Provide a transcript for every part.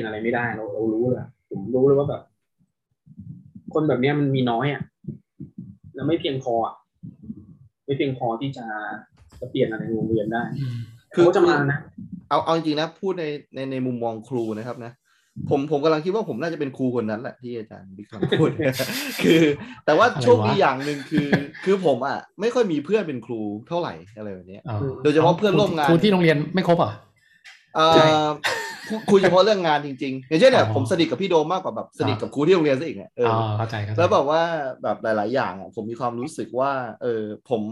ยนอะไรไม่ได้ เราเรารู้เลยอะผมรู้เลยว่าแบบ คนแบบเนี้ยมันมีน้อยอะแล้วไม่เพียงพออะไม่เพียงพอที่จะจะเปลี่ยนอะไรในโรงเรียนได้อืมคือเขาจะมานะเอาเอาจริงๆนะพูดในในในมุมมองครูนะครับนะผมผมกำลังคิดว่าผมน่าจะเป็นครูคนนั้นแหละที่อาจารย์บิ๊กกำลังพูดคือ แต่ว่าโชคดีอย่างหนึ่งคือ คือผมอะ ไม่ค่อยมีเพื่อนเป็นครูเท่าไหร่อะไรแบบเนี้ยอ๋อโดยเฉพาะเพื่อนร่วมงานครูที่โรงเรียนไม่ครบเหรอะเอ่ใช่อ คุคุยเฉพาะเรื่องงานจริงๆอย่างเช่นเนี่ยอ๋อผมสนิทกับพี่โดมมากกว่าแบบสนิทกับครูที่โรงเรียนซะอีกเนี่ยเอออ๋ออเข้าใจเข้าใจแล้วแบบว่าแบบหลาย ๆ อย่างอะผมมีความรู้สึกว่า เออผม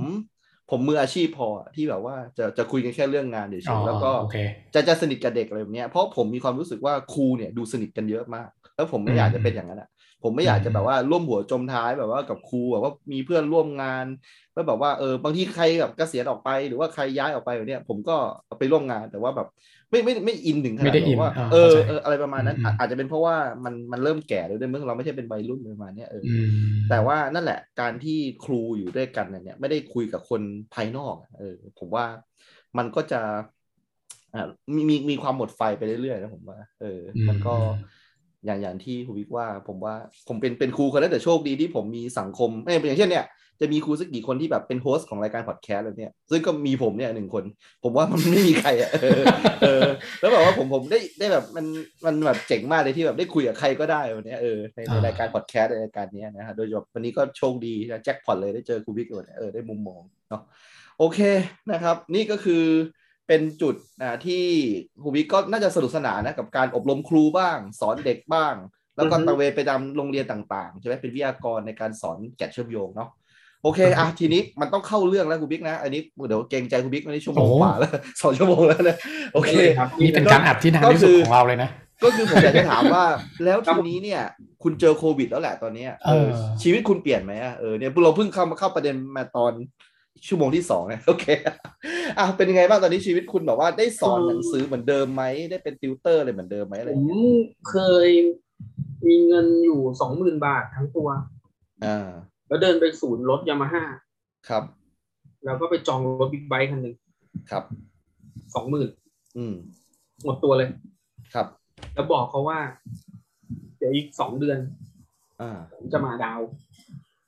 ผมมืออาชีพพอที่แบบว่าจะจะคุยกันแค่เรื่องงานเฉอ๋อยๆแล้วก็โอเคจะจะสนิทกับเด็กอะไรแบบเนี้ยเพราะผมมีความรู้สึกว่าครูเนี่ยดูสนิทกันเยอะมาก แล้วผมไม่อยากจะเป็นอย่างนั้นอะผมไม่อยากจะแบบว่าร่วมหัวจมท้ายแบบว่ากับครูแบบว่ามีเพื่อนร่วมงานแล้วแบบว่าเออบางทีใครแบบเกษียณออกไปหรือว่าใครย้ายออกไปแบบเนี้ยผมก็ไปร่วมงานแต่ว่าแบบ ไม่ไม่ไม่อินถึงขนาดไม่ได้อินแบบว่าอ่าเออเข้าใจเอออะไรประมาณนั้นอืมอาจอาจจะเป็นเพราะว่ามันมันเริ่มแก่แล้วด้วยเมื่อเราไม่ใช่เป็นวัยรุ่นประมาณเนี้ยเออออืมแต่ว่านั่นแหละการที่ครูอยู่ด้วยกันเนี่ยไม่ได้คุยกับคนภายนอกอะเออผมว่ามันก็จะอ่ามีมีมีความหมดไฟไปเรื่อยๆนะผมว่า เออ มันก็อย่างอย่างที่ครูวิกว่า ผมว่าผมเป็นเป็นครูคนนั้นแต่โชคดีที่ผมมีสังคมเอ้ยอย่างเช่นเนี่ย จะมีครูสักกี่คนที่แบบเป็น host ของรายการพอดแคสต์อะไรเนี่ย ซึ่งก็มีผมเนี่ยหนึ่งคน ผมว่ามันไม่มีใครอะเออเออ แล้วแบบว่าผมผมได้ได้แบบมันมันแบบเจ๋งมากเลยที่แบบได้คุยกับใครก็ได้วันเนี้ยเออในในอ่ารรายการพอดแคสต์ในรายการเนี้ยนะฮะโดยเฉพาะวันนี้ก็โชคดีนะแจ็คพอตเลยได้เจอครูบิ๊กเลยเออได้มุมมองเนาะโอเคนะครับ นี่ก็คือเป็นจุดอ่าที่ครูบิ๊กก็น่าจะสนุกสนานนะกับการอบรมครูบ้าง สอนเด็กบ้าง แล้วก็อือฮึตระเวนไปตามโรงเรียนต่างๆใช่ไหมเป็นวิทยากรในการสอน GAT เชื่อมโยงเนาะ โอเคอะทีนี้มันต้องเข้าเรื่องแล้วครูบิ๊กนะ อันนี้เดี๋ยวเกรงใจครูบิ๊กวันนี้ชั่วโมงโอ้กว่าแล้วสองชั่วโมงแล้วนะโอเคครับนี่เป็นการอัดที่นานที่สุดของเราเลยนะ ก็คือผมอยากจะถามว่า แล้วทีนี้เนี่ย คุณเจอโควิดแล้วแหละตอนเนี้ยเออชีวิตคุณเปลี่ยนไหมอะเออเนี่ยเราเพิ่งเข้ามาเข้าประเด็นมาตอนชั่วโมงที่สองเนี่ยโอเคอะเป็นยังไงบ้างตอนนี้ชีวิตคุณแบบว่าได้สอนหนังสือเหมือนเดิมไหมได้เป็นติวเตอร์อะไรเหมือนเดิมไหมอะไรอย่างเงี้ย ผมเคยมีเงินอยู่สองหมื่นบาททั้งตัว อ่า แล้วเดินไปศูนย์รถยามาฮ่าครับ แล้วก็ไปจองรถบิ๊กไบค์คันหนึ่งครับสองหมื่นอืมหมดตัวเลยครับ แล้วบอกเขาว่า เดี๋ยวอีกสองเดือน อ่า ผมจะมาดาวน์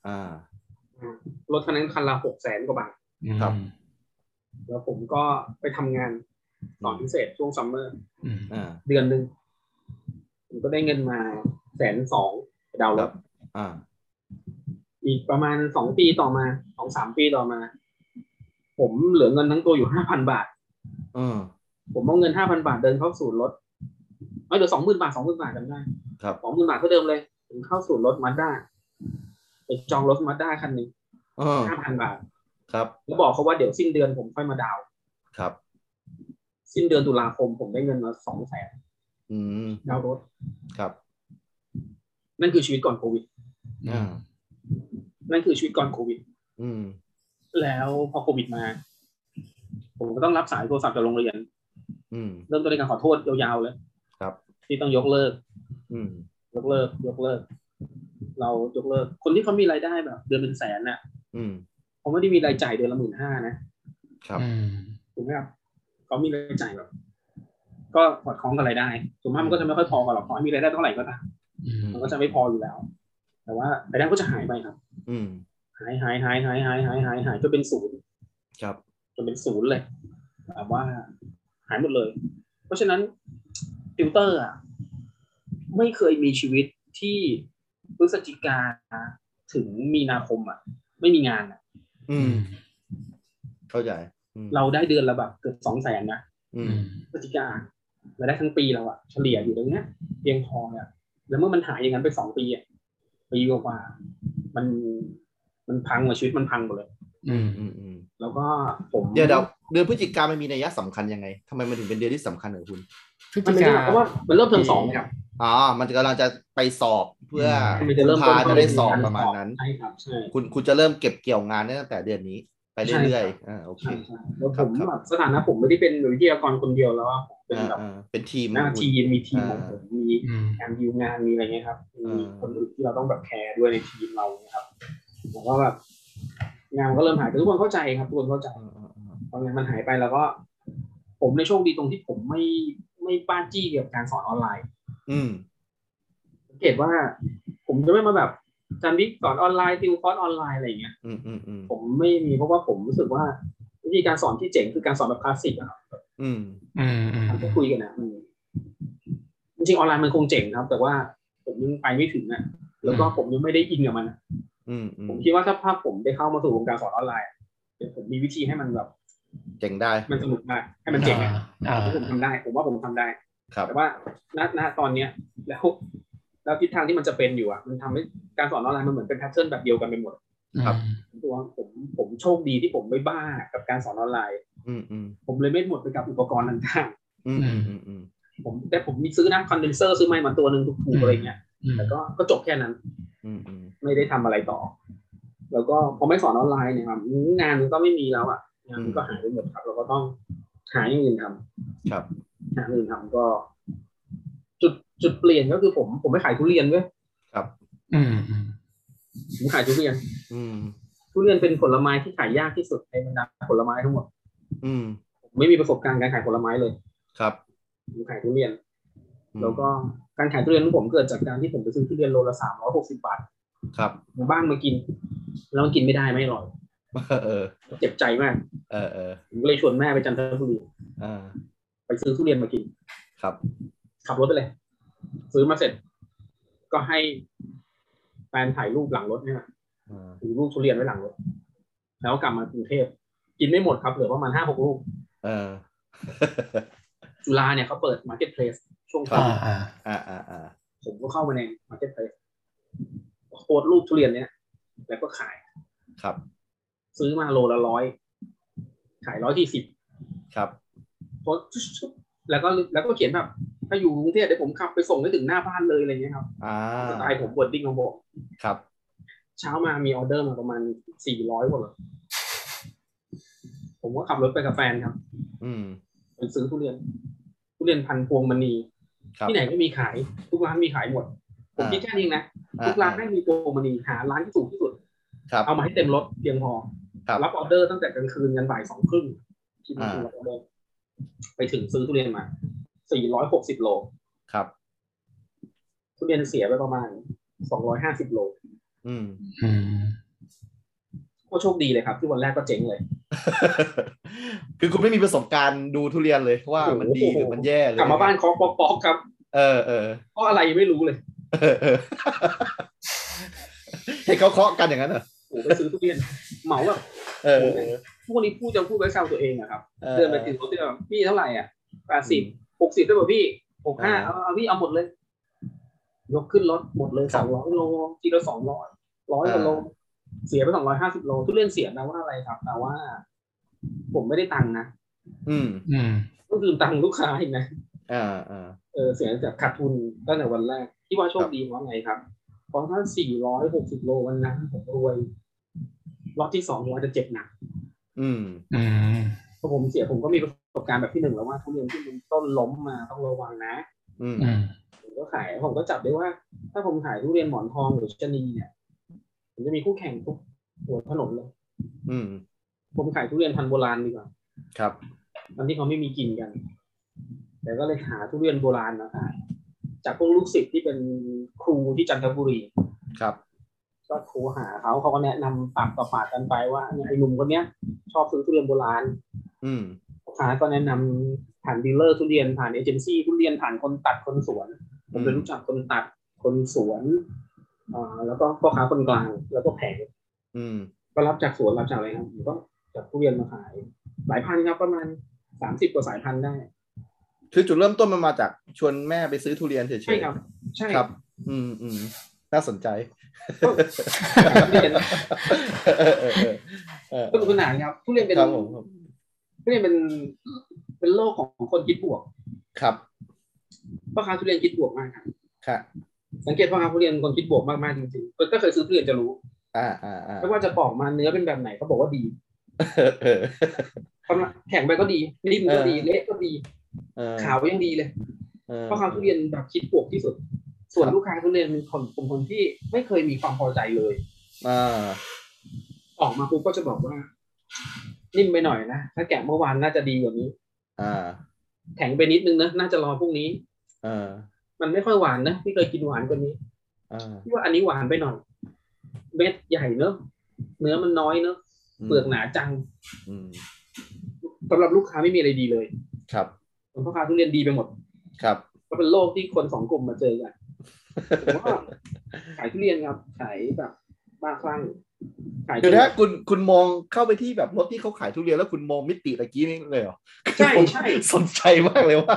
อ่าอ่ารถคันนั้นคันละหกแสนกว่าบาท ครับ แล้วผมก็ไปทำงานสอนพิเศษช่วงซัมเมอร์อืมอ่า เดือนหนึ่งผมก็ได้เงินมาแสนสองดาวน์ครรัถบ อ่า อีกประมาณสองปีต่อมาสองสามปีต่อมา ผมเหลือเงินทั้งตัวอยู่ห้าพันบาทอืมผมเอาเงินห้าพันบาทเดินเข้าศูนย์รถไม่เดี๋ยวสองหมื่นบาทสองหมื่นบาทจำได้ครับสองหมื่นบาทเท่าเดิมเลยผมเข้าศูนย์รถมาด้าไปจองรถมาด้าคันหนึ่งอืมห้าพันบาท ครับแล้วบอกเขาว่าเดี๋ยวสิ้นเดือนผมค่อยมาดาวน์ครับ สิ้นเดือนตุลาคมผมได้เงินมาสองแสนอืมดาวน์รถครับ นั่นคือชีวิตก่อนโควิดอ่า นั่นคือชีวิตก่อนโควิด อืม แล้วพอโควิดมา ผมก็ต้องรับสายโทรศัพท์จากโรงเรียน อืม เริ่มต้นด้วยการขอโทษยาวๆเลยครับ ที่ต้องยกเลิก อืม ยกเลิก ยกเลิก เรายกเลิก คนที่เขามีรายได้แบบ เดือนเป็นแสนน่ะ อืมเขาไม่ได้มีรายจ่ายเดือนละหมื่นห้านะ ครับอืมถูกไหมครับเขามีรายจ่ายแบบ ก็สอดคล้องกับรายได้ส่วนมากมันก็จะไม่ค่อยพอกันหรอกขอให้มีรายได้เท่าไหร่ก็ตามอืมมันก็จะไม่พออยู่แล้ว แต่ว่ารายได้ก็จะหายไปครับ อืมหายหายหายหายหายหายหายหายจนเป็นศูนย์ครับจนเป็นศูนย์เลยแบบว่าหายหมดเลย เพราะฉะนั้นติวเตอร์อะไม่เคยมีชีวิตที่พฤศจิกาถึงมีนาคมอะ ไม่มีงานอะ อือืมมเข้าใจอืมเราได้เดือนละแบบเกือบสองแสนนะอือืมมพฤศจิการายได้ทั้งปีเราอะเฉลี่ยอยู่ตรงเนี้ยเพียงพอเนี่ยแล้วเมื่อมันหายอย่างนั้นไปสองปีอะ ปีกว่าๆมันมันพังหมดชีวิตมันพังหมดเลย อืมอืมอืมแล้วก็ผมเดี๋ยวเดี๋ยวเดือนพฤศจิกามันมีนัยสำคัญยังไงทำไมมันถึงเป็นเดือนที่สำคัญของคุณพฤศมันจิไม่กาได้เพราะว่ามันเริ่มเทอมสองครับอ๋อ มันกำลังจะไปสอบเพื่อมันจะเริ่มพาจะได้สอบประมาณนั้นใช่ครับใช่คุณคุณจะเริ่มเก็บเกี่ยวงานได้ตั้งแต่เดือนนี้ไปเรื่อยๆอ่าโอเคใช่ใช่แล้วผมครับแบบสถานะผมไม่ได้เป็นวิทยากรคนเดียวแล้วอะผม เป็นอ่าแบบอ่าเป็นทีมหน้าทีมมีทีมของอ่าผมมีอืมการดิวงานมีอะไรเงี้ยครับมีอ่าคนอื่นที่เราต้องแบบแคร์ด้วยในทีมเรานะครับแล้วก็แบบงานมันก็เริ่มหายไปทุกคนเข้าใจครับทุกคนเข้าใจอ่าอ่าอ่าตอนนี้มันหายไปแล้วก็ ผมในโชคดีตรงที่ผมไม่ไม่บ้าจี้เกี่ยวกับการสอนออนไลน์ อืมสังเกตว่า ผมจะไม่มาแบบอาจารย์บิ๊กสอนออนไลน์ติวคอร์สออนไลน์อะไรอย่างเงี้ยอืมอืมอืมผมไม่มีเพราะว่าผมรู้สึกว่าวิธีการสอนที่เจ๋งคือการสอนแบบคลาสสิกอะครับ อืม อืมอืมทำให้คุยกันนะอืมจริงๆออนไลน์มันคงเจ๋งครับ แต่ว่าผมยังไปไม่ถึงอะแล้วก็ผมยังไม่ได้อินกับมันอะอืมอืม ผมคิดว่าถ้าภาพผมได้เข้ามาสู่วงการสอนออนไลน์อะเดี๋ยวผมมีวิธีให้มันแบบ เจ๋งได้ มันสนุกมากให้มันเจ๋งอะอ่าผมทำได้ ผมว่าผมทำได้ครับแต่ว่าณณตอนเนี้ย แล้วแล้วทิศทางที่มันจะเป็นอยู่อะ มันทำให้การสอนออนไลน์มันเหมือนเป็น pattern แบบเดียวกันไปหมด ครับตัวผมผมโชคดีที่ผมไม่บ้ากับการสอนออนไลน์อืมอืม ผมเลยไม่หมดไปกับอุปกรณ์ต่างอืมอืมอืมอืมๆผมแต่ผมมีซื้อนะคอนเดนเซอร์ซื้อไมค์มาตัวหนึ่งถูกๆอะไรเงี้ยอืมแต่ก็ก็จบแค่นั้นอืมอืมไม่ได้ทำอะไรต่อ แล้วก็พอไม่สอนออนไลน์เนี่ยครับงานมันก็ไม่มีแล้วอะงานมันก็หายไปหมดครับ เราก็ต้องหาอย่างอื่นทำครับ หาอย่างอื่นทำก็ จุดจุดเปลี่ยนก็คือผม ผมไม่ขายทุเรียนเว้ยครับ อืมอืมผมขายทุเรียน อืมทุเรียนเป็นผลไม้ที่ขายยากที่สุดในบรรดาผลไม้ทั้งหมด อืมผมไม่มีประสบการณ์การขายผลไม้เลยครับผมขายทุเรียนอืมแล้วก็การขายทุเรียนของผมเกิดจากการที่ผมไปซื้อทุเรียนโลละสามร้อยหกสิบาทครับหมู่บ้านมากิน แล้วมันกินไม่ได้ไม่อร่อยเออ เจ็บใจมาก เออเออผมก็เลยชวนแม่ไปจันทบุรีอ่าไปซื้อทุเรียนมากิน ครับ ขับรถไปเลย ซื้อมาเสร็จ ก็ให้แฟนถ่ายรูปหลังรถเนี่ยอ่าถือรูปทุเรียนไว้หลังรถ แล้วกลับมากรุงเทพ กินไม่หมดครับเหลือประมาณห้าหกลูกเออจุฬาเนี่ยเขาเปิด marketplace ช่วงโควิดอ่าอ่าอ่าอ่าอ่าผมก็เข้ามาใน marketplace โพสต์รูปทุเรียนเนี่ยแล้วก็ขายครับ ซื้อมาโลละร้อยขายร้อยยี่สิบครับโพสต์ชุบๆแล้วก็แล้วก็เขียนแบบถ้าอยู่กรุงเทพเดี๋ยวผมขับไปส่งให้ถึงหน้าบ้านเลยอะไรเงี้ยครับอ่าสไตล์ผม wording ของผมครับ เช้ามามีออเดอร์มาประมาณสี่ร้อยกว่าเลย ผมก็ขับรถไปกับแฟนครับ อืมไปซื้อทุเรียน ทุเรียนพันธุ์พวงมณีครับที่ไหนก็มีขาย ทุกร้านมีขายหมด ผมอ่าคิดแค่นี้นะอ่าทุกร้านให้มีพวงมณีหาร้านที่ถูกที่สุดครับเอามาให้เต็มรถเพียงพอครับรับออเดอร์ตั้งแต่กลางคืนยันบ่ายสองครึ่งที่มาอ่ารับออเดอร์ไปถึงซื้อทุเรียนมาสี่ร้อยหกสิบโลครับ ทุเรียนเสียไปประมาณสองร้อยห้าสิบโล อืมอืมก็โชคดีเลยครับ ที่วันแรกก็เจ๊งเลย คือคุณไม่มีประสบการณ์ดูทุเรียนเลยว่ามันดีโอ้โหหรือมันแย่เลยกลับมาบ้านเคาะป๊อกๆครับ เออเออเพราะอะไรยังไม่รู้เลยเออเออให้เขาเคาะกันอย่างนั้นเหรอโอ้โหไปซื้อทุเรียนเหมาแบบเออเออพวกนี้พูดจะพูดไว้แซวตัวเองอะครับเออเดินไปถึงรถที่แบบพี่เท่าไหร่อะแปดสิบหกสิบได้ป่ะพี่หกห้าอ่าเอาเอาพี่เอาหมดเลย ยกขึ้นรถหมดเลยครัสบองร้อยโลกิโลสองร้อยร้อยกว่าโลอ่าเสียไปสองร้อยห้าสิบโลทุเรียนเสียแปลว่าอะไรครับแปลว่า ผมไม่ได้ตังค์นะอืม อืมต้องคืนตังค์ลูกค้าอีกนะอ่าอ่าเออเสียจากขาดทุนตั้งแต่วันแรก ที่ว่าโชคดีเพราะไงครับ เพราะถ้าสี่ร้อยหกสิบโลวันนั้นผมรวยรอบที่สองผมอาจจะเจ็บหนักอืม อืมพอผมเสียผมก็มีประสบการณ์แบบที่หนึ่งแล้วว่าทุเรียนที่มันต้นล้มมาต้องระวังนะ อืมอืมผมก็ขายผมก็จับได้ว่า ถ้าผมขายทุเรียนหมอนทองหรือชะนีเนี่ยผมจะมีคู่แข่งทุกหัวถนนเลย อืม ผมขายทุเรียนพันธุ์โบราณดีกว่า ครับตอนที่เขาไม่มีกินกัน แต่ก็เลยหาทุเรียนโบราณมาขายจากพวกลูกศิษย์ที่เป็นครูที่จันทบุรี ครับ ก็โทรหาเขาเขาก็แนะนำปากต่อปากกันไปว่าเนี่ยไอ้หนุ่มคนเนี้ย ชอบซื้อทุเรียนโบราณ อืมลูกค้าก็แนะนำผ่าน dealer ทุเรียนผ่านเอเจนซี่ทุเรียนผ่านคนตัดคนสวน ผมเลยรู้จักคนตัดคนสวนอ่าแล้วก็พ่อค้าคนกลางแล้วก็แผงอืมก็รับจากสวนรับจากอะไรครับผมก็ จับทุเรียนมาขายหลายพันครับประมาณสามสิบกว่าสายพันธุ์ได้ คือจุดเริ่มต้นมันมาจากชวนแม่ไปซื้อทุเรียนเฉยๆใช่ครับ ใช่ครับ อืมอืมน่าสนใจก็ทุเรียนเออเออเออเออสนุกสนานครับ ทุเรียนเป็นครับผมครับทุเรียนเป็นเป็นโลกของคนคิดบวก ครับพ่อค้าทุเรียนคิดบวกมากครับค่ะสังเกตพ่อค้าทุเรียนคนคิดบวกมากๆจริงๆคนก็เคยซื้อทุเรียนจะรู้อ่าอ่าอ่าไม่ว่าจะปอกมาเนื้อเป็นแบบไหนเขาบอกว่าดี เออเออกำลังแข็งไปก็ดีนิ่มก็ดีเออเละก็ดีเออขาวยังดีเลยเออพ่อค้าทุเรียนแบบคิดบวกที่สุด ส่วนครับลูกค้าทุเรียนเป็นคนเป็นคนที่ไม่เคยมีความพอใจเลยอ่าออกมาปุ๊บก็จะบอกว่า นิ่มไปหน่อยนะถ้าแกะเมื่อวานน่าจะดีกว่านี้ อ่า แข็งไปนิดนึงนะน่าจะรอพรุ่งนี้เออมันไม่ค่อยหวานนะพี่เคยกินหวานกว่านี้อ่าพี่ว่าอันนี้หวานไปหน่อยเม็ดใหญ่เนอะเนื้อมันน้อยเนอะ เปลือกหนาจังอืมสำหรับลูกค้าไม่มีอะไรดีเลย ครับส่วนพ่อค้าทุเรียนดีไปหมด ครับ ก็เป็นโลกที่คนสองกลุ่มมาเจอกันผมว่าขายทุเรียนครับ ขายแบบบ้าคลั่งขายเดี๋ยวนะคุณคุณมองเข้าไปที่แบบรถที่เขาขายทุเรียนแล้วคุณมองมิติตะกี้นี่เลยเหรอใช่ผมใช่สนใจมากเลยว่า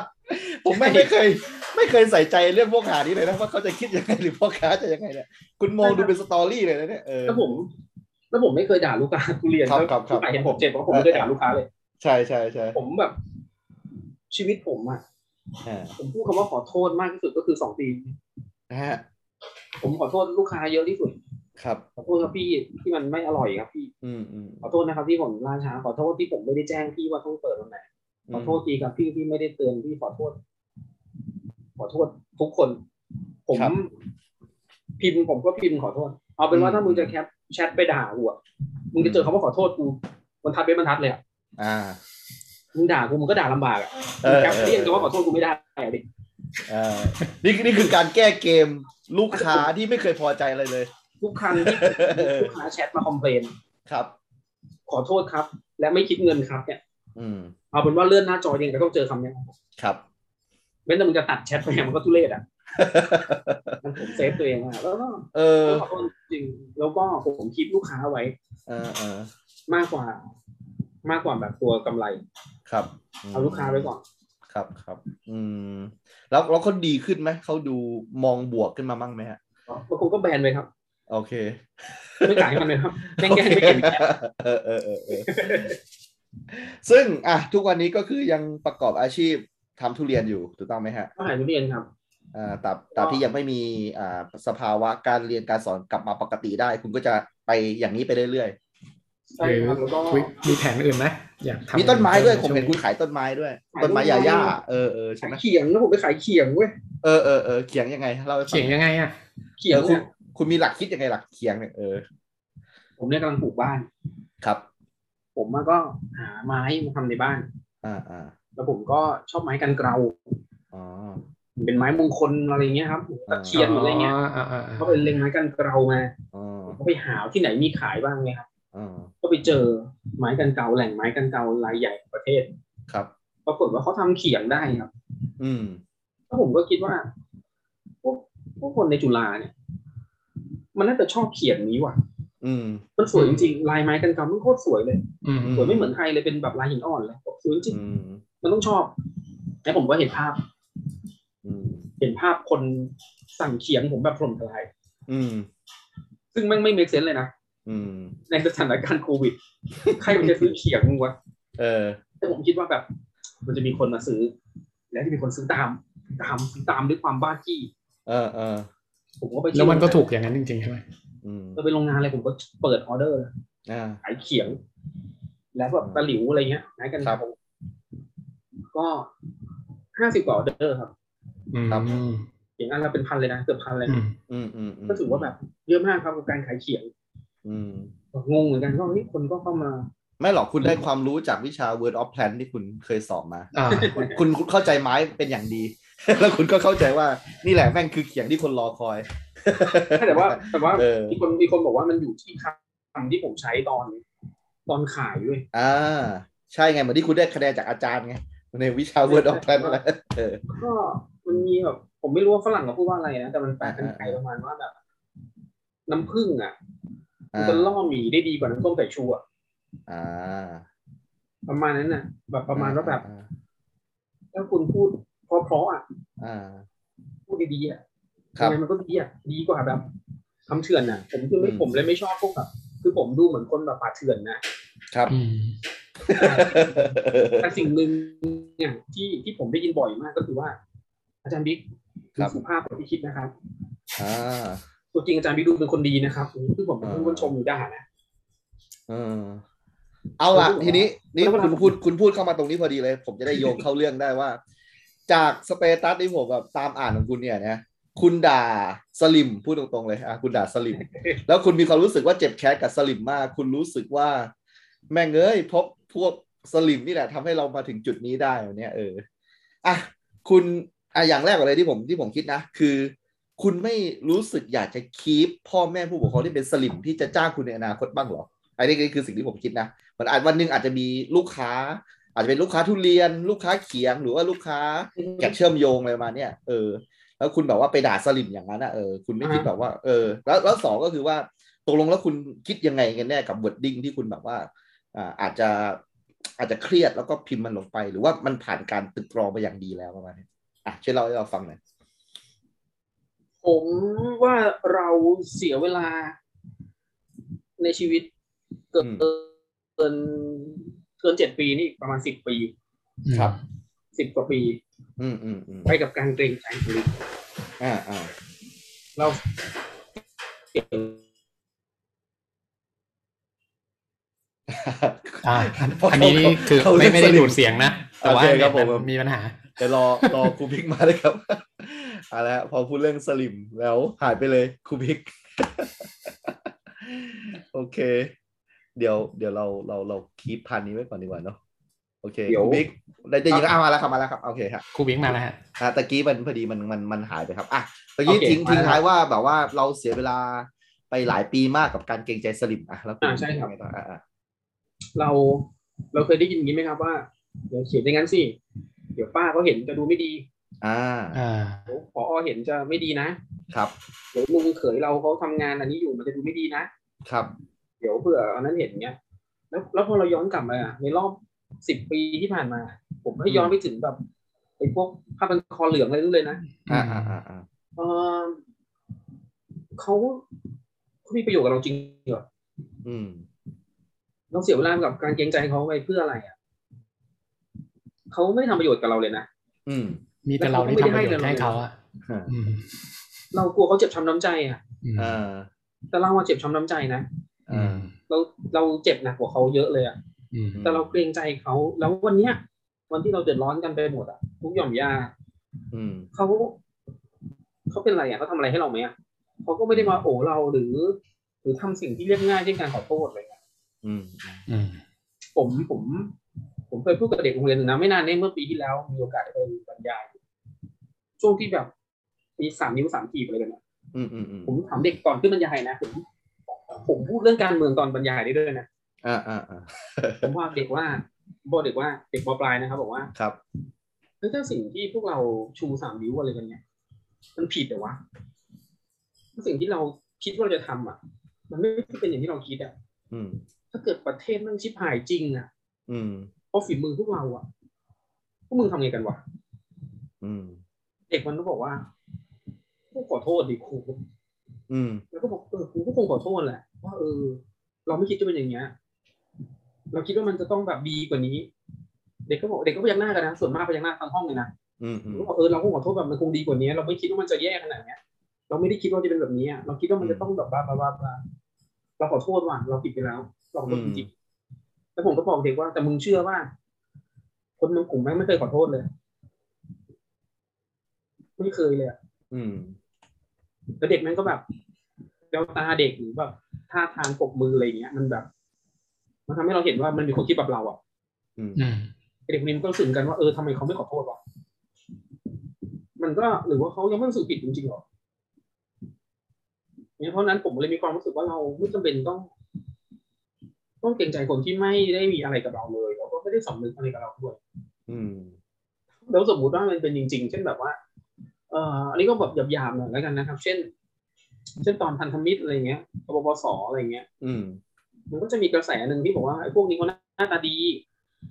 ผมไม่ไม่เคย ไม่เคยใส่ใจเรื่องพวกหานี้เลยนะว่าเขาจะคิดยังไงหรือพ่อค้าจะยังไงเนี่ยคุณมองดูเป็นสตอรี่เลยนะเนี่ยเออแล้วผม แล้วผมไม่เคยด่าลูกค้าทุเรียนครับแล้วครับครับลูกค้าเห็นผมเจ็บเพราะผมไม่เคยด่าลูกค้าเลย ใช่ใช่ใช่ผมแบบ ชีวิตผมอะอ่าผมพูดคำว่าขอโทษมากที่สุดก็คือสองปีนะฮะผมขอโทษลูกค้าเยอะที่สุด ครับ ขอโทษครับพี่ที่มันไม่อร่อยครับพี่อืมอืมขอโทษนะครับที่ผมล่าช้าขอโทษที่ผมไม่ได้แจ้งพี่ว่าต้องเปิดวันไหนขอโทษทีครับพี่ที่ไม่ได้เตือนพี่ขอโทษ ขอโทษทุกคน ผมครับพิมพ์ผมก็พิมพ์ขอโทษ เอาเป็นว่าอืมถ้ามึงจะ cap แชทไปด่ากูอะมึงจะเจอคำว่าขอโทษกูบรรทัดเป็นบรรทัดเลยอะอ่ามึงด่ากูมึงก็ด่าลำบากอะเออ cap เออเรียกคำว่าขอโทษกูไม่ได้อะดิอ่านี่นี่คือการแก้เกมลูกค้าที่ไม่เคยพอใจอะไรเลย ทุกครั้งที่ลูกค้าแชทมา complain ครับ ขอโทษครับ และไม่คิดเงินครับ เนี่ย อืมเอาเป็นว่าเลื่อนหน้าจอยังไงก็ต้องเจอคำเนี้ยครับเว้นแต่มึงจะตัดแชทไปมันก็ทุเรศอะ มันผมเซฟตัวเองอะแล้วก็เออขอโทษจริงแล้วก็ผมคิดลูกค้าไว้เออเออมากกว่ามากกว่าแบบตัวกำไร ครับมเอาลูกค้าไว้ก่อน ครับครับ อืม แล้วแล้วเขาดีขึ้นไหมเขาดูมองบวกขึ้นมาบ้างไหมฮะบางคนก็แบนไปครับ โอเคไม่ขายให้มันเลยครับแกล้งๆไม่เก็บแชทเออเออเออเออซึ่งอะทุกวันนี้ก็คือยังประกอบอาชีพทำทุเรียนอยู่ถูกต้องไหมฮะก็ขายทุเรียนครับ อ่าแต่แต่ที่ยังไม่มีอ่าสภาวะการเรียนการสอนกลับมาปกติได้ คุณก็จะไปอย่างนี้ไปเรื่อยใช่ครับแล้วก็คุยมีแผนอื่นไหมอยากๆทำมีต้นไม้ด้วยผมช่วงเห็นคุณขายต้นไม้ด้วยขายต้นไม้ต้นไม้หญ้าหญ้าเออเออใช่ขายไหมเขียงแล้วผมไปขายเขียงเว้ยเออเออเออเขียงยังไงเล่าให้ฟัเขียงยังไงอะเขียงเออคุณเนี่ยคุณมีหลักคิดยังไงหลักเขียงเนี่ยเออ ผมเนี่ยกำลังปลูกบ้านครับ ผมอะก็หาไม้มาทำในบ้าน อ่าอ่าแล้วผมก็ชอบไม้กันเกลาอ๋อ เป็นไม้มงคลอะไรเงี้ยครับตะเคียนอะไรเงี้ยอ๋ออ่าอ่าอ่าก็ไปเล็งไม้กันเกลามาอ๋อก็ไปหาที่ไหนมีขายบ้างไงครับอ๋อก็ไปเจอไม้กันเกลาแหล่งไม้กันเกลารายใหญ่ของประเทศครับปรากฏว่าเขาทำเขียงได้ครับ อืมแล้วผมก็คิดว่าพวกพวกคนในจุฬาเนี่ย มันน่าจะชอบเขียงนี้ว่ะ อืม มันสวยจริงๆลายไม้กันเกลามันโคตรสวยเลยอืมอืสวยไม่เหมือนใครเลยเป็นแบบลายหินอ่อนเลยบอกสวยจริงอืมมันต้องชอบแล้วผมก็เห็นภาพอืม เห็นภาพคนสั่งเขียงผมแบบถล่มทลายอืมซึ่งแมันไม่เมคเซนเลยนะอืมในสถานการณ์โควิด ใครมันจะซื้อเขียงมึงวะเออ แต่ผมคิดว่าแบบ มันจะมีคนมาซื้อ แล้วที่มีคนซื้อตาม ตามซื้อตามด้วยความบ้าจี้ เออเออผมก็ไปที่แล้วมันก็ถูกอย่างนั้นจริงๆใช่ไหมอืมก็ไปโรงงานเลยผมก็เปิดออเดอร์เลยอ่าขายเขียง แล้วแบบตะหลิวอะไรเงี้ยนะกันครับก็ห้าสิบกว่าออเดอร์ครับอืม ครับเขียงอันละเป็นพันเลยนะเกือบพันเลยอืนะมอืมอืมอืมก็ถือว่าแบบเยอะมากครับกับการขายเขียงอืมงงเหมือนกันว่าเฮ้ยคนก็เข้ามา ไม่หรอกคุณได้ความรู้จากวิชา Word of Plan ที่คุณเคยสอบมาอ่าคุณคุณคุณเข้าใจไม้เป็นอย่างดี แล้วคุณก็เข้าใจว่านี่แหละแม่งคือเขียงที่คนรอคอยแต่ว่า แต่ว่าเออมีคนมีคนบอกว่ามันอยู่ที่คำที่ผมใช้ตอน ตอนขายด้วย อ่า ใช่ไงเหมือนที่คุณได้คะแนนจากอาจารย์ไงในวิชา Word of Plan นั่นแหละเออก็ มันมีแบบผมไม่รู้ว่าฝรั่งเขาพูดว่าอะไรนะแต่มันแปลเป็นไทยอ่าประมาณว่าแบบ น้ำผึ้งอะมันอ่าจะล่อหมีได้ดีกว่าน้ำส้มสายชูอะอ่าประมาณนั้นน่ะ แบบประมาณว่าแบบอ่าถ้าคุณพูดเพราะๆอะอ่าพูดดีๆอะครับยังไงมันก็ดีอะดีกว่าแบบคำเถื่อนน่ะ ผมคือไม่อืมผมเลยไม่ชอบพวกแบบคือผมดูเหมือนคนแบบป่าเถื่อนนะครับอืมแต่สิ่งหนึ่งเนี่ยที่ที่ผมได้ยินบ่อยมากก็คือว่า อาจารย์บิ๊กครับสุภาพกว่าที่คิดนะครับอ่าตัวจริงอาจารย์บิ๊กดูเป็นคนดีนะครับคือผมเป็นอ่าคนชมอยู่ได้นะเออเอาล่ะแล้วทีนี้นี่แล้วเวลาคุณพูดคุณพูดเข้ามาตรงนี้พอดีเลย ผมจะได้โยงเข้าเรื่องได้ว่า จากสเปตัสที่ผมแบบตามอ่านของคุณเนี่ยนะคุณด่าสลิมพูดตรงๆเลยอะคุณด่าสลิม แล้วคุณมีความรู้สึกว่าเจ็บแค้นกับสลิมมาก คุณรู้สึกว่า แม่งเอ้ยพบพวกสลิมนี่แหละทำให้เรามาถึงจุดนี้ได้เนี่ยเอออะคุณ อะอย่างแรกก่อนเลยที่ผมที่ผมคิดนะ คือ คุณไม่รู้สึกอยากจะคีปพ่อแม่ผู้ปกครองที่เป็นสลิมที่จะจ้างคุณในอนาคตบ้างเหรออันนี้คือสิ่งที่ผมคิดนะมันอาจวันหนึ่งอาจจะมีลูกค้า อาจจะเป็นลูกค้าทุเรียน ลูกค้าเขียงหรือว่าลูกค้าแกะเชื่อมโยงอะไรประมาณเนี่ยเออแล้วคุณแบบว่าไปด่าสลิมอย่างนั้นอะเออคุณไม่คิดแบบว่าเออ แล้วแล้วสองก็คือว่าตกลงแล้วคุณคิดยังไงกันแน่กับบทดิ้งที่คุณแบบว่าอ่าอาจจะอาจจะเครียดแล้วก็พิมพ์มันลงไป หรือว่ามันผ่านการตึกตรองไปอย่างดีแล้วประมาณนี้ อะช่วยเล่าให้เราฟังหน่อยผมว่าเราเสียเวลาในชีวิตเกินอืมเกินเกินเจ็ดปีนี่ประมาณสิบปีครับสิบกว่าปี อืมอืมอืมไปกับการเกรงใจคนอื่นอ่าอ่าเราเสียอ่าอันอันนี้นี่คือไม่ไม่ได้ดูดเสียงนะ แต่ว่าโอเคครับเนี่ยผมมันมีปัญหา เดี๋ยวรอรอครูพิกมาเลยครับเอาละพอพูดเรื่องสลิมแล้วหายไปเลยครูพิก โอเค เดี๋ยว เดี๋ยวเราเราเราคีปพันนี้ไว้ก่อนดีกว่าเนาะโอเคเดี๋ยวครูพิกได้ได้ยินแล้วอะมาแล้วครับมาแล้วครับโอเคครับครูบิงมาแล้วฮะอะตะกี้มันพอดีมันมันมันหายไปครับอะตะกี้โอเคทิ้งมาทิ้งแล้วท้ายว่าแบบว่าเราเสียเวลาไปหลายปีมากกับการเกรงใจสลิมอะแล้วณอ่าใช่ครับยังไงต่ออะอะเราเราเคยได้ยินอย่างนี้ไหมครับว่าเดี๋ยวเขียนอย่างนั้นสิ เดี๋ยวป้าเขาเห็นจะดูไม่ดี อ่าอ่าเดี๋ยวพอเห็นจะไม่ดีนะครับเดี๋ยวลุงเขยเราเขาทำงานอันนี้อยู่มันจะดูไม่ดีนะครับ เดี๋ยวเผื่ออันนั้นเห็นเงี้ยแล้วแล้วพอเราย้อนกลับมาในรอบสิบปีที่ผ่านมา ผมให้ย้อนไปถึงแบบไอ้พวกผ้าพันคอเหลืองอะไรนู่นเลยนะอ่าอ่าอ่าอ่าเออเขาเขามีประโยชน์กับเราจริงเหรออืมเราเสียเวลากับการเกรงใจเขาไปเพื่ออะไรอะ เขาไม่ทำประโยชน์กับเราเลยนะอืม มีแต่เราที่ทำประโยชน์ให้เขาอะอ่าอืมเรากลัวเขาเจ็บช้ำน้ำใจอะอืมอ่าแต่เราอะเจ็บช้ำน้ำใจนะอืมเราเราเจ็บหนักกว่าเขาเยอะเลยอะอืมแต่เราเกรงใจเขาแล้ววันเนี้ยวันที่เราเดือดร้อนกันไปหมดอะทุกหย่อมย่าอืมเขาเขาเป็นอะไรอะเขาทำอะไรให้เราไหมอะเขาก็ไม่ได้มาโอบเราหรือ หรือทำสิ่งที่เรียบง่ายเช่นการขอโทษอะไรเงี้ยอืมอืมผมผม ผมเคยพูดกับเด็กโรงเรียนหนึ่งนะไม่นานนี้เมื่อปีที่แล้วมีโอกาสได้ไปบรรยาย ช่วงที่แบบมีสามนิ้วสามขีดอะไรกันเนี่ยอืมอืมอืมผมถามเด็กก่อนขึ้นบรรยายนะผมผมพูดเรื่องการเมืองตอนบรรยายได้ด้วยนะอ่าอ่าอ่าผมว่าเด็กว่าบอกเด็กว่าเด็กมปลายนะครับ บอกว่าครับเฮ้ยถ้าสิ่งที่พวกเราชูสามนิ้วอะไรกันเนี่ยมันผิดเหรอวะถ้าสิ่งที่เราคิดว่าเราจะทำอะ มันไม่ได้เป็นอย่างที่เราคิดอะอืมถ้าเกิดประเทศมันชิบหายจริงอะ อืม เพราะฝีมือพวกเราอะพวกมึงทำไงกันวะอืมเด็กมันก็บอกว่ากูขอโทษดิครูอืมแล้วก็บอกเออครูก็คงขอโทษแหละว่าเออ เราไม่คิดจะเป็นอย่างเงี้ย เราคิดว่ามันจะต้องแบบดีกว่านี้ เด็กก็บอกเด็กก็พยักหน้ากันนะส่วนมากพยักหน้าทั้งห้องเลยนะอืมอืมก็บอกเออเราก็ขอโทษแบบมันคงดีกว่านี้ เราไม่คิดว่ามันจะแย่ขนาดเนี้ย เราไม่ได้คิดว่าจะเป็นแบบนี้อะเราคิดว่ามันจะต้องแบบบ้าบ้าบ้าบ้าเราขอโทษว่ะเราผิดไปแล้วเราขอโทษจริงๆ แล้วผมก็บอกเด็กว่าแต่มึงเชื่อว่า คนในกลุ่มแม่งไม่เคยขอโทษเลย ไม่เคยเลยอะอืมแล้วเด็กแม่งก็แบบแววตาเด็กหรือแบบท่าทางปรบมืออะไรอย่างเงี้ย มันแบบ มันทำให้เราเห็นว่ามันมีคนคิดแบบเราอะอืมอืมเด็กคนนี้มันก็รู้สึกกันว่าเออทำไมเขาไม่ขอโทษวะมันก็หรือว่าเขายังไม่รู้สึกผิดจริงๆหรอเนี่ยเพราะฉะนั้นผมเลยมีความรู้สึกว่าเราไม่จำเป็นต้อง ต้องเกรงใจคนที่ไม่ได้มีอะไรกับเราเลยแล้วก็ไม่ได้สำนึกอะไรกับเราด้วย อืม แล้วสมมุติว่ามันเป็นจริง ๆ เช่นแบบว่า เอ่ออันนี้ก็แบบหยาบๆหน่อยแล้วกันนะครับ เช่น เช่นตอนพันธมิตรอะไรเงี้ยปปสอะไรเงี้ย อืม มันก็จะมีกระแสหนึ่งที่บอกว่าไอ้พวกนี้เขาหน้าตาดี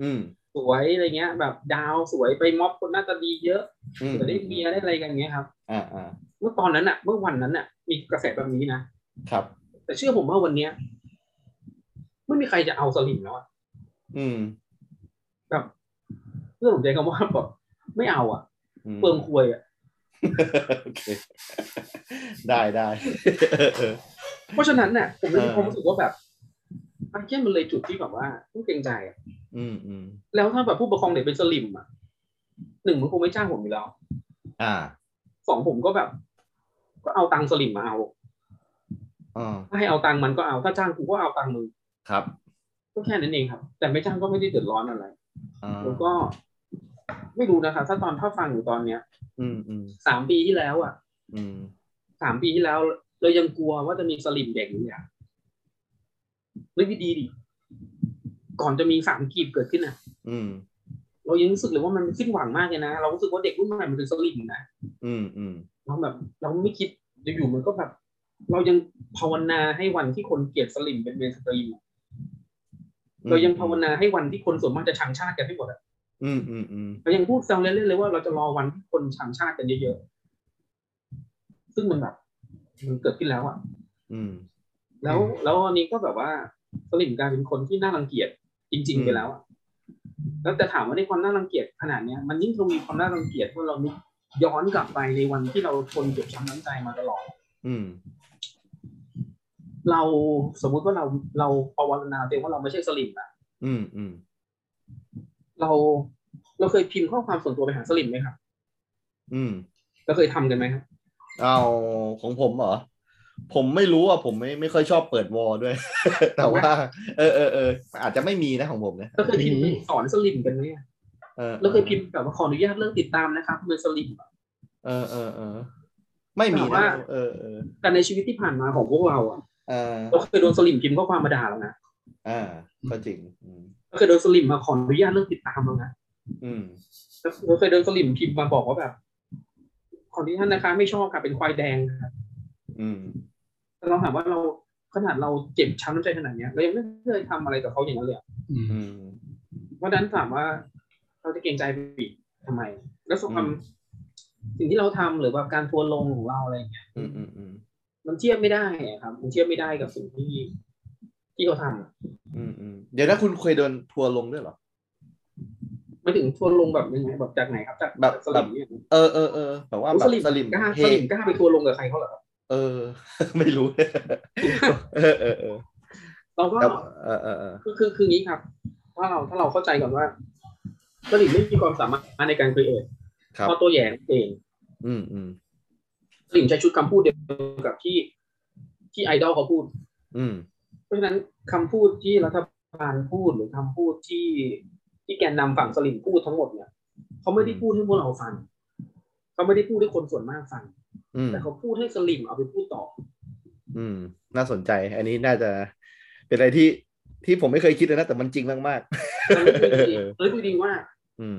อืมสวยอะไรเงี้ย แบบดาวสวยไปม็อบคนหน้าตาดีเยอะอืมจะได้เมียได้อะไรกันอย่างเงี้ยครับ อ่าอ่าเมื่อตอนนั้นอะ เมื่อวันนั้นอะ มีกระแสแบบนี้นะครับ แต่เชื่อผมว่าวันเนี้ย ไม่มีใครจะเอาสลิมแล้วอะอืมแบบเพื่อนผมใจคำว่าแบบไม่เอาอะมเปลืองควยอะโอเคได้ได้เออเออเพราะฉะนั้นเนี่ยผมเลยมีเออความรู้สึกว่าแบบไอ้แค่มันเลยจุดที่แบบว่าต้องเกรงใจอะอืมอืมแล้วถ้าแบบผู้ปกครองเด็กเป็นสลิมอะหนึ่งมันคงไม่จ้างผมอยู่แล้ว อ่าสองผมก็แบบ ก็เอาตังค์สลิมมาเอาอ่าถ้าให้เอาตังค์มันก็เอาถ้าจ้างกูก็เอาตังค์มึง ครับก็แค่นั้นเองครับ แต่ไม่จ้างก็ไม่ได้เดือดร้อนอะไรอ่าแล้วก็ ไม่รู้นะครับถ้าตอนถ้าฟังอยู่ตอนเนี้ยอืมอืมสามปีที่แล้วอะ อืมสามปีที่แล้วเรายังกลัวว่าจะมีสลิมเด็กอยู่อย่างนึกดีๆดิก่อนจะมีสามกีบเกิดขึ้นอะ อืม เรายังรู้สึกเลยว่ามันสิ้นหวังมากเลยนะเรารู้สึกว่าเด็กรุ่นใหม่มันเป็นสลิ่มนะอืมอืมเราแบบ เราไม่คิดอยู่ๆมันก็แบบ เรายังภาวนาให้วันที่คนเกลียดสลิ่มเป็น mainstream อะ เรายังภาวนาให้วันที่คนส่วนมากจะชังชาติกันให้หมดอะอืมอืมอืมเรายังพูดแซวเล่นๆเลยว่าเราจะรอวันที่คนชังชาติกันเยอะๆซึ่งมันแบบมันเกิดขึ้นแล้วอะอืม แล้วแล้วอันนี้ก็แบบว่าสลิมกลายเป็นคนที่น่ารังเกียจจริง ๆ ไปแล้วอะแล้วแต่ถามว่าในความน่ารังเกียจขนาดเนี้ยมันยิ่งทวีความน่ารังเกียจเมื่อเรานึกย้อนกลับไปในวันที่เราทนเจ็บช้ำน้ำใจมาตลอด อืม เราสมมุติว่าเราเราภาวนาตัวเองว่าเราไม่ใช่สลิมอะอืมอืมเราเราเคยพิมพ์ข้อความส่วนตัวไปหาสลิมไหมครับ อืมเราเคยทำกันไหมครับเอาของผมเหรอผมไม่รู้อะผมไม่ไม่ค่อยชอบเปิด wall ด้วย แต่ว่า เออเออเอออาจจะไม่มีนะของผมนะเราเคยพิมพ์สอนสลิ่มกันไหมอะเออเราเคยพิมพ์แบบว่าขออนุญาตเลิกติดตามนะครับเป็นสลิ่มอะเออเออเออไม่มีแต่นะว่าเออเออแต่ในชีวิตที่ผ่านมาของพวกเราอะ เออเราเคยโดนสลิ่มพิมพ์ข้อความมาด่าแล้วนะอ่าก็จริงอืมเราเคยโดนสลิ่มมาขออนุญาตเลิกติดตามแล้วนะอืมเราเคยโดนสลิมพิมพ์มาบอกว่าแบบขออนุญาตนะคะ ไม่ชอบค่ะเป็นควายแดงครับอืมแต่เราถามว่าเราขนาดเราเจ็บช้ำน้ำใจขนาดเนี้ยเรายังไม่เคยทำอะไรกับเขาอย่างนั้นเลยอะอืมอืมเพราะฉะนั้นถามว่าเราจะเกรงใจไปอีกทำไม แล้วส่วนความอืมสิ่งที่เราทำหรือว่าการทัวร์ลงของเราอะไรอย่างเงี้ยอืมอืมอืม มันเทียบไม่ได้อะครับ มันเทียบไม่ได้กับสิ่งที่ที่เขาทำอืมอืมเดี๋ยวนะคุณเคยโดนทัวร์ลงด้วยเหรอไม่ถึงทัวร์ลงแบบยังไงแบบจากไหนครับจากแบบสลิ่มเนี่ยเออเออเออแบบว่าโอ้แบบสลิ่มสลิ่มกล้าเฮสลิ่มกล้าไปทัวร์ลงกับใครเขาเหรอครับเออ ไม่รู้เออเออเออเราก็แต่เออเออเออคือคือคืองี้ครับ ถ้าเราถ้าเราเข้าใจก่อนว่าสลิ่มไม่มีความสามารถในการ create ครับเพราะตัวแม่งเอง อืมอืม สลิ่มใช้ชุดคำพูดเดียวกับที่ที่ไอดอลเขาพูด อืม เพราะฉะนั้นคำพูดที่รัฐบาลพูดหรือคำพูดที่ที่แกนนำฝั่งสลิมพูดทั้งหมดเนี่ยเขาไม่ได้พูดให้พวกเราฟังเขาไม่ได้พูดให้คนส่วนมากฟังอืมแต่เขาพูดให้สลิมเอาไปพูดต่อ อืม น่าสนใจ อันนี้น่าจะเป็นอะไรที่ที่ผมไม่เคยคิดเลยนะแต่มันจริงมากเราไม่คุยๆจริงเออเราคุยจริงว่า อืม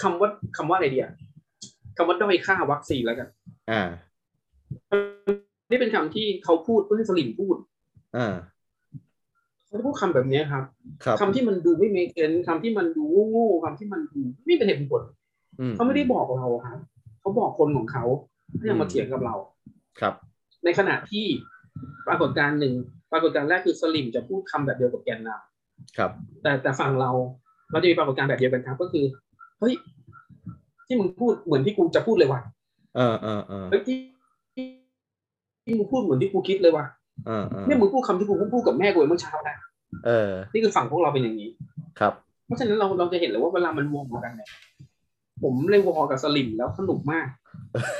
คำว่าคำว่าอะไรเดียคำว่าด้อยค่าวัคซีนแล้วกัน อ่า นี่เป็นคำที่เขาพูดเพื่อให้สลิมพูด อ่าเขาจะพูดคำแบบเนี้ยครับครับคำที่มันดูไม่เมคเซนคำที่มันดูโง่ๆคำที่มันดูไม่เป็นเหตุเป็นผลอืมเขาไม่ได้บอกเราครับเขาบอกคนของเขาที่จะมาเถียงกับเรา ครับ ในขณะที่ปรากฏการณ์หนึ่งปรากฏการณ์แรกคือสลิมจะพูดคำแบบเดียวกับแกนนครับำแต่แต่ฝั่งเราเราจะมีปรากฏการณ์แบบเดียวกันครับ ก็คือเฮ้ยที่มึงพูดเหมือนที่กูจะพูดเลยว่ะ เออเออเออเฮ้ยที่ที่มึงพูดเหมือนที่กูคิดเลยว่ะเออเออเนี่ยมึงพูดคำที่กูพูดกับแม่กูเมื่อเช้านะเออ นี่คือฝั่งพวกเราเป็นอย่างนี้ครับ เพราะฉะนั้นเราเราจะเห็นเลยว่าเวลามันวงกันเนี่ยผมเลยวอกับสลิมแล้วสนุกมาก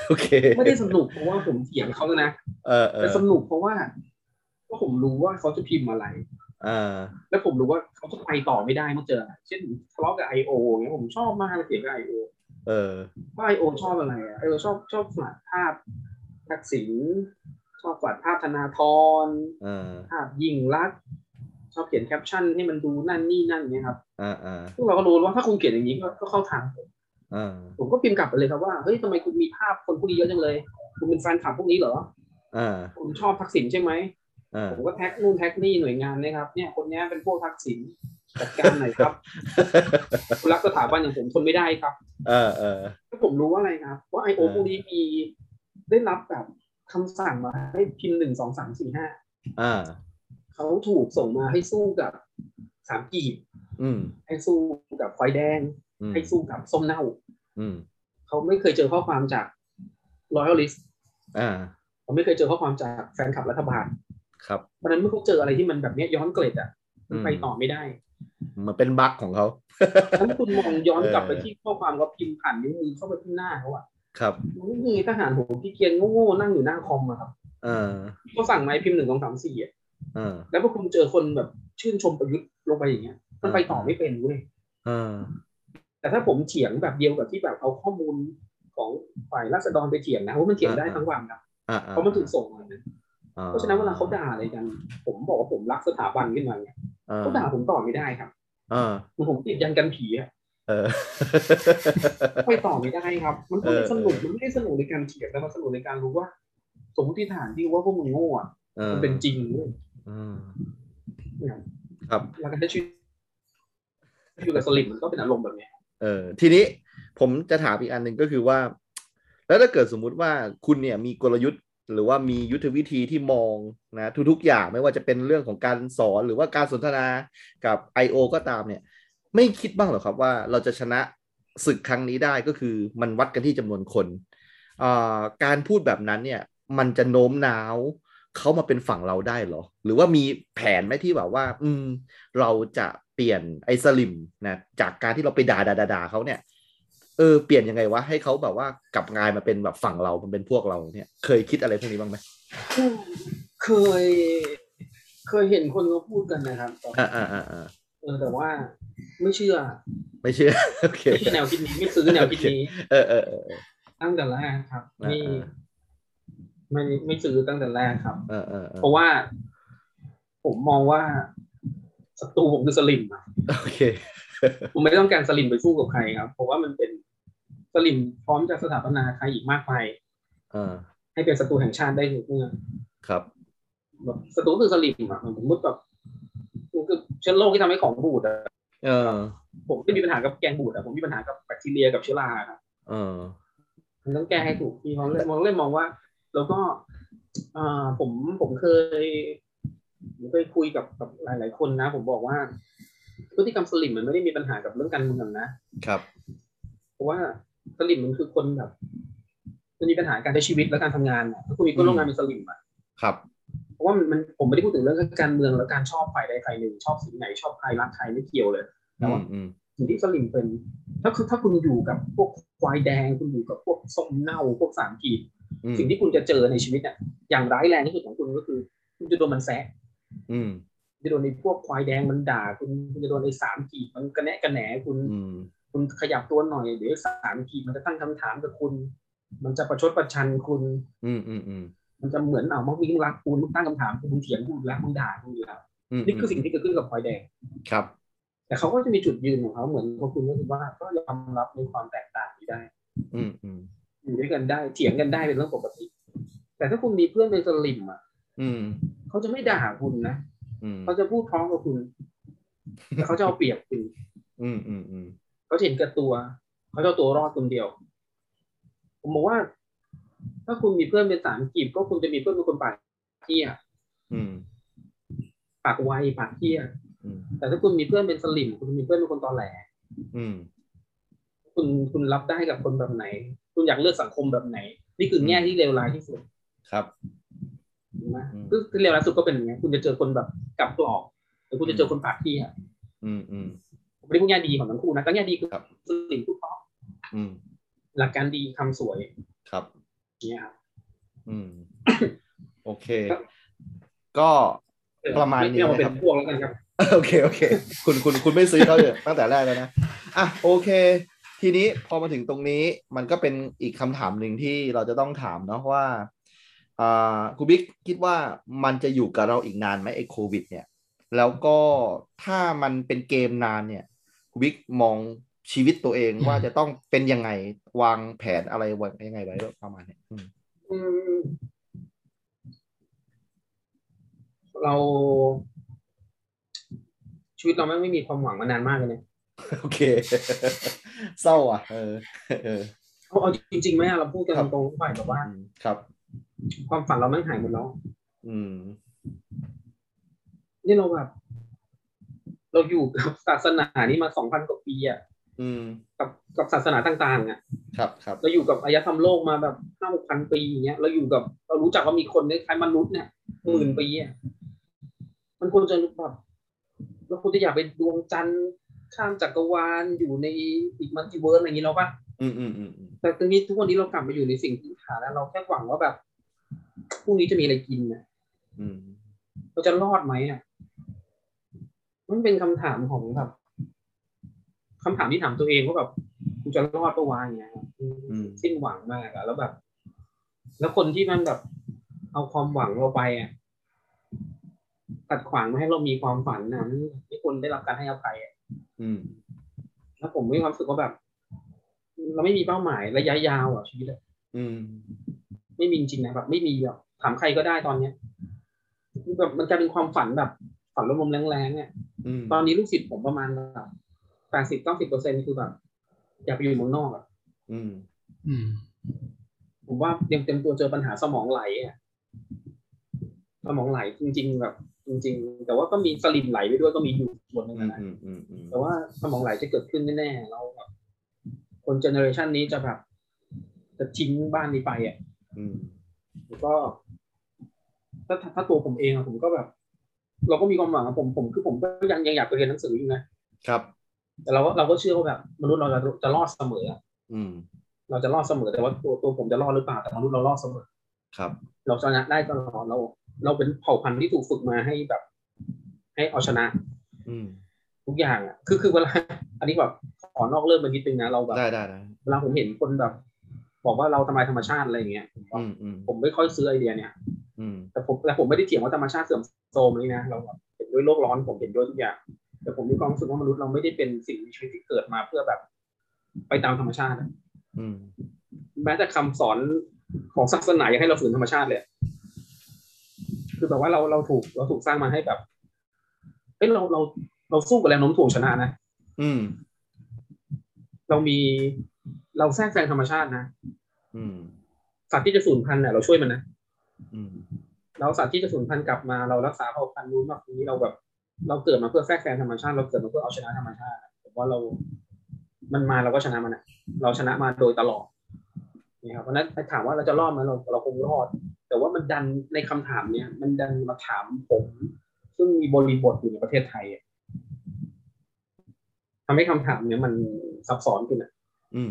โอเค ไม่ได้สนุกเพราะว่าผมเถียงเขานะเออเอแต่อสนุกเพราะว่าว่าผมรู้ว่าเขาจะพิมพ์อะไรอ่าแล้วผมรู้ว่าเขาจะไปต่อไม่ได้เมื่อเจออะไรเช่นทะเลาะกับ IO เงี้ยผมชอบมากเลยเถียงกับ IO เออว่า IO ชอบอะไรอะ IO ชอบชอบฟาดภาพทักษิณชอบฟาดภาพธนาธรเออภาพยิ่งลักษณ์ชอบเขียนแคปชั่นให้มันดูนั่นนี่นั่นเงี้ยครับอ่าอ่าพวกเราก็รู้ว่าถ้าคุณเขียนอย่างนี้ก็ก็เข้าทางผมอ่าผมก็พิมพ์กลับไปเลยครับว่าเฮ้ยทำไมคุณมีภาพคนพวกนี้เยอะจังเลย คุณเป็นแฟนคลับพวกนี้เหรออ่าคุณชอบทักษิณใช่ไหมอ่าผมก็แท็กนู่นแท็กนี่หน่วยงานนะครับ เนี่ยคนเนี้ยเป็นพวกทักษิณ จัดการหน่อยครับคุณรักสถาบันอย่างผมทนไม่ได้ครับ เออเออถ้าผมรู้ว่าอะไรครับว่าไอโอเออพวกนี้มีได้รับแบบคำสั่งมาให้พิมพ์หนึ่งสองสามสี่ห้าอ่าเขาถูกส่งมาให้สู้กับสามกีบอืมให้สู้กับควายแดงอืมให้สู้กับส้มเน่าอืมเขาไม่เคยเจอข้อความจาก loyalist อ่าเขาไม่เคยเจอข้อความจากแฟนคลับรัฐบาล ครับเพราะฉะนั้นเมื่อเขาเจออะไรที่มันแบบเนี้ยย้อนเกล็ดอะมันไปอืมต่อไม่ได้ มันเป็นบั๊กของเขาถ้าคุณมองย้อนกลับไปเออที่ข้อความเขาพิมพ์ผ่านนิ้วมือเข้าไปที่หน้าเขาอะ ครับนี่ไงทหารผมที่เกียนโง่ๆนั่งอยู่หน้าคอมอะครับเออเขาสั่งมาให้พิมพ์หนึ่งสองสามสี่อะเออแล้วพอคุณเจอคนแบบชื่นชมประยุทธ์ลงไปอย่างเงี้ย มันไปต่อไม่เป็นเว้ยเออแต่ถ้าผมเถียงแบบเดียวกับที่แบบเอาข้อมูลของฝ่ายราษฎรไปเถียงนะว่ามันเถียงได้อ่าทั้งวันนะอ่าเพราะมันถูกส่งมานะอ่เพราะฉะนั้นเวลาเขาด่าอะไรกัน ผมบอกว่าผมรักสถาบันขึ้นมาเนี่ย อ่เขาด่าผมต่อไม่ได้ครับอ่าเหมันผมติดยันกันผีอะเออไปต่อไม่ได้ครับ มันก็ไม่เออสนุกมันไม่ได้สนุกในการเถียงแต่มันสนุกในการรู้ว่า สมมติฐานที่ว่าพวกมึงโง่อะออมันเป็นจริงเว้ยอืมเนี่ยครับแล้วการใช้ชีวิตอยู่กับสลิมมันก็เป็นอารมณ์แบบเนี้ยเออ ทีนี้ผมจะถามอีกอันหนึ่งก็คือว่า แล้วถ้าเกิดสมมุติว่าคุณเนี่ยมีกลยุทธ์ หรือว่ามียุทธวิธีที่มองนะทุกๆอย่างไม่ว่าจะเป็นเรื่องของการสอนหรือว่าการสนทนากับ I.O. ก็ตามเนี่ย ไม่คิดบ้างหรอครับว่าเราจะชนะศึกครั้งนี้ได้ก็คือมันวัดกันที่จำนวนคนการพูดแบบนั้นเนี่ยมันจะโน้มน้าวเขามาเป็นฝั่งเราได้หรอ หรือว่ามีแผนไหมที่แบบว่า อืม เราจะเปลี่ยนไอ้สลิมนะจากการที่เราไปด่าด่าด่าด่าเขาเนี่ย เออเปลี่ยนยังไงวะให้เขาแบบว่ากลับกลายมาเป็นแบบฝั่งเรามันเป็นพวกเราเนี่ย เคยคิดอะไรพวกนี้บ้างไหมเคย เคยเห็นคนเขาพูดกันนะครับแต่อ่าอ่าอ่าอ่าเออแต่ว่าไม่เชื่อ ไม่เชื่อโอเคไม่ใช่แนวคิดนี้ไม่ซื้อแนวคิดนี้เออเออเออเออตั้งแต่แรกครับอ่านี่อ่าไม่ไม่ซื้อตั้งแต่แรกครับเออเออเออเพราะว่า ผมมองว่าศัตรูผมคือสลิมอะโอเคผมไม่ต้องการสลิมไปสู้กับใครครับ เพราะว่ามันเป็น สลิมพร้อมจะสถาปนาใครอีกมากมายเออให้เป็นศัตรูแห่งชาติได้ทุกเมื่อครับแบบศัตรูคือสลิมอะผมมุดแบบมันคือเชื้อโรคที่ทำให้ของบูดอะเออผมไม่มีปัญหากับแกงบูดอะผมมีปัญหากับแบคทีเรียกับเชื้อราครับเออมันต้องแก้ให้ถูกที่เขาเลยมองเลยมองว่า แล้วก็อ่าผมผมเคยผมเคยคุยกับกับหลาย ๆ คนนะ ผมบอกว่าพฤติกรรมสลิมมันไม่ได้มีปัญหากับเรื่องการเมืองนะครับ เพราะว่า สลิมมันคือคนแบบมันมีปัญหาการใช้ชีวิตและการทำงานอะถ้าคุณมีเพื่อนร่วมงานเป็นสลิมอะครับ เพราะว่ามันมันผมไม่ได้พูดถึงเรื่องการเมืองแล้วการชอบฝ่ายใดฝ่ายหนึ่งชอบสีไหนชอบใครรักใครไม่เกี่ยวเลยแต่อืว่ามอืมสิ่งที่สลิมเป็นถ้าคือถ้าคุณอยู่กับพวกควายแดงคุณอยู่กับพวกส้มเน่าพวกสามกีบอืมสิ่งที่คุณจะเจอในชีวิตเนี่ยอย่างร้ายแรงที่สุดของคุณก็คือ คุณจะโดนมันแซะอืมคุณจะโดนในพวกควายแดงมันด่า คุณคุณจะโดนในสามกีบมันกระแนะกระแหนคุณอืม คุณขยับตัวหน่อยเดี๋ยวสามกีบมันจะตั้งคำถามกับคุณ มันจะประชดประชันคุณ อืมอืมอืมมันจะเหมือนเอามักวิ่งรักคุณมึงตั้งคำถามคุณมึงเถียงกูอีกแล้วมึงด่ากูอยู่แล้วอืมนี่คือสิ่งที่เกิดขึ้นกับควายแดงครับ แต่เขาก็จะมีจุดยืนของเขาเหมือนพวกคุณก็คือว่าก็ยอมรับในความแตกต่างนี้ได้ อืมอืมอยู่ด้วยกันได้เถียงกันได้เป็นเรื่องปกติ แต่ถ้าคุณมีเพื่อนเป็นสลิมอะอืมเขาจะไม่ด่าคุณนะอืมเขาจะพูดพร้อมกับคุณแต่เขาจะเอาเปรียบคุณ อืมอืมอืม เขาจะเห็นแก่ตัวเขาจะเอาตัวรอดคนเดียว ผมบอกว่า ถ้าคุณมีเพื่อนเป็นสามกีบก็คุณจะมีเพื่อนเป็นคนปากเที่ยอืมปากไวปากเที่ยอืมแต่ถ้าคุณมีเพื่อนเป็นสลิมคุณมีเพื่อนเป็นคนตอแหลอืมคุณคุณรับได้กับคนแบบไหน คุณอยากเลือกสังคมแบบไหน นี่คือแง่ที่เลวร้ายที่สุดครับถูกไหมอืมคือคือเลวร้ายสุดก็เป็นอย่างนี้ยคุณจะเจอคนแบบกลับกรอกหรือคุณจะเจอคนปากที่อะอืมอืมผม ไม่ได้พูดแง่ดีของทั้งคู่นะก็แง่ดีคือครับสิ่งพูดเพราะอืมหลักการดีคำสวยครับเนี่ยครับอืม โอเคครับก็ประมาณนี้ไเอาเป็นะครับนพวกแล้วกันครับโอเคโอเค คุณคุณคุณไม่ซื้อเขาเลยตั้งแต่แรกแล้วนะอะโอเค ทีนี้พอมาถึงตรงนี้มันก็เป็นอีกคำถามหนึ่งที่เราจะต้องถามเนาะว่าอ่าคุณบิ๊กคิดว่ามันจะอยู่กับเราอีกนานไหมไอ้โควิด เนี่ย แล้วก็ถ้ามันเป็นเกมนานเนี่ย คุณบิ๊กมองชีวิตตัวเองว่าจะต้องเป็นยังไงวางแผนอะไรไว้ยังไงไว้ประมาณเนี้ยอืมอืมเรา ชีวิตเราแม่งไม่มีความหวังมานานมากเลยเนี่ยโอเค เศร้าอะ เออเออเอาเอาจริงๆไหมอะเราพูดกันครับตรงๆไปแบบว่าอืมครับ ความฝันเราแม่งหายหมดแล้วอืม นี่เราแบบ เราอยู่กับศาสนานี้มาสองพันกว่าปีอะอืมกับกับศาสนาต่างๆอะครับครับเราอยู่กับอารยธรรมโลกมาแบบห้าหกพันปีอย่างเงี้ยเราอยู่กับเรารู้จักว่ามีคนคล้ายๆมนุษย์เนี่ยหมื่นปีอะมันควรจะแบบเราควรจะอยากไปดวงจันทร์ข้ามจักรวาลอยู่ในอีก multiverse อะไรอย่างงี้เราปะอืมอืมอืมอืมแต่ตอนนี้ทุกวันนี้เรากลับมาอยู่ในสิ่งพื้นฐานแล้วเราแค่หวังว่าแบบพรุ่งนี้จะมีอะไรกินนะอืมเราจะรอดไหมอะ มันเป็นคำถามของแบบคำถามที่ถามตัวเองว่าแบบกูจะรอดปะวะอย่างเงี้ยครับสิ้นหวังมากอะแล้วแบบ แล้วคนที่มันแบบ เอาความหวังเราไปอะตัดขวางไม่ให้เรามีความฝันนะไม่ควรได้รับการให้อภัยอะอืมแล้วผมมีความรู้สึกว่าแบบ เราไม่มีเป้าหมายระยะยาวอะชีวิตอะอืมไม่มีจริงๆนะแบบ ไม่มีแบบถามใครก็ได้ตอนเนี้ยแบบมันกลายเป็นความฝันแบบฝันลมๆแรงๆเนี่ยอืม ตอนนี้ลูกศิษย์ผมประมาณแบบแปดสิบเก้าสิบเปอร์เซ็นคือแบบอยากไปอยู่เมืองนอกอะอืมอืมผมว่าเตรียมเต็มตัวเจอปัญหาสมองไหลอะสมองไหลจริง ๆ แบบ จริง ๆ แต่ว่าก็มีสลิมไหลไปด้วยก็มีอยู่ส่วนหนึงอืมนะอืมอืมอืมแต่ว่าสมองไหลจะเกิดขึ้นแน่ๆเราแบบคนเจเนอเรชันนี้จะแบบจะทิ้งบ้านนี้ไปอะอืมแล้วก็ถ้าถ้าถ้าตัวผมเองอะผมก็แบบ เราก็มีความหวังอะผมผมคือผมก็ยังยังอยากไปเรียนหนังสืออยู่นะครับ แต่เราก็เราก็เชื่อว่าแบบมนุษย์เราจะจะรอดเสมออะอืม เราจะรอดเสมอแต่ว่าตัวตัวผมจะรอดหรือเปล่าแต่มนุษย์เรารอดเสมอครับ เราชนะได้ตลอดเรา เราเป็นเผ่าพันธุ์ที่ถูกฝึกมาให้แบบ ให้เอาชนะ อืมทุกอย่างอะคือคือเวลาอันนี้แบบขอนอกเรื่องไปนิดนึงนะเราแบบได้ได้ได้เวลาผมเห็นคนแบบ บอกว่าเราทำลายธรรมชาติอะไรอย่างเงี้ยผมว่าอืมอืมผมไม่ค่อยซื้อไอเดียเนี่ยอืม แต่ผมแต่ผมไม่ได้เถียงว่าธรรมชาติเสื่อมโทรมเลยนะเราแบบเห็นด้วยโลกร้อนผมเห็นด้วยทุกอย่าง แต่ผมมีความรู้สึกว่ามนุษย์เราไม่ได้เป็นสิ่งมีชีวิตที่เกิดมาเพื่อแบบ ไปตามธรรมชาติอะอืมแม้แต่คำสอนของศาสนายังให้เราฝืนธรรมชาติเลย คือแบบว่าเราเราถูกเราถูกสร้างมาให้แบบเฮ้ยเราเราเราสู้กับแรงโน้มถ่วงชนะนะ อืม เรามีเราแทรกแซงธรรมชาตินะ อืม สัตว์ที่จะสูญพันธุ์เนี่ยเราช่วยมันนะ อืมเราสัตว์ที่จะสูญพันธุ์กลับมาเรารักษาเผ่าพันธุ์นู้นแบบนี้เราแบบ เราเกิดมาเพื่อแทรกแซงธรรมชาติเราเกิดมาเพื่อเอาชนะธรรมชาติผมว่าเรา มันมาเราก็ชนะมันอะเราชนะมาโดยตลอดนี่ครับเพราะฉะนั้นถามว่าเราจะรอดไหมเราเราคงรอด แต่ว่ามันดันในคำถามเนี้ยมันดันมาถามผม ซึ่งมีบริบทอยู่ในประเทศไทยอะทำให้คำถามเนี้ยมันซับซ้อนขึ้นอะอืม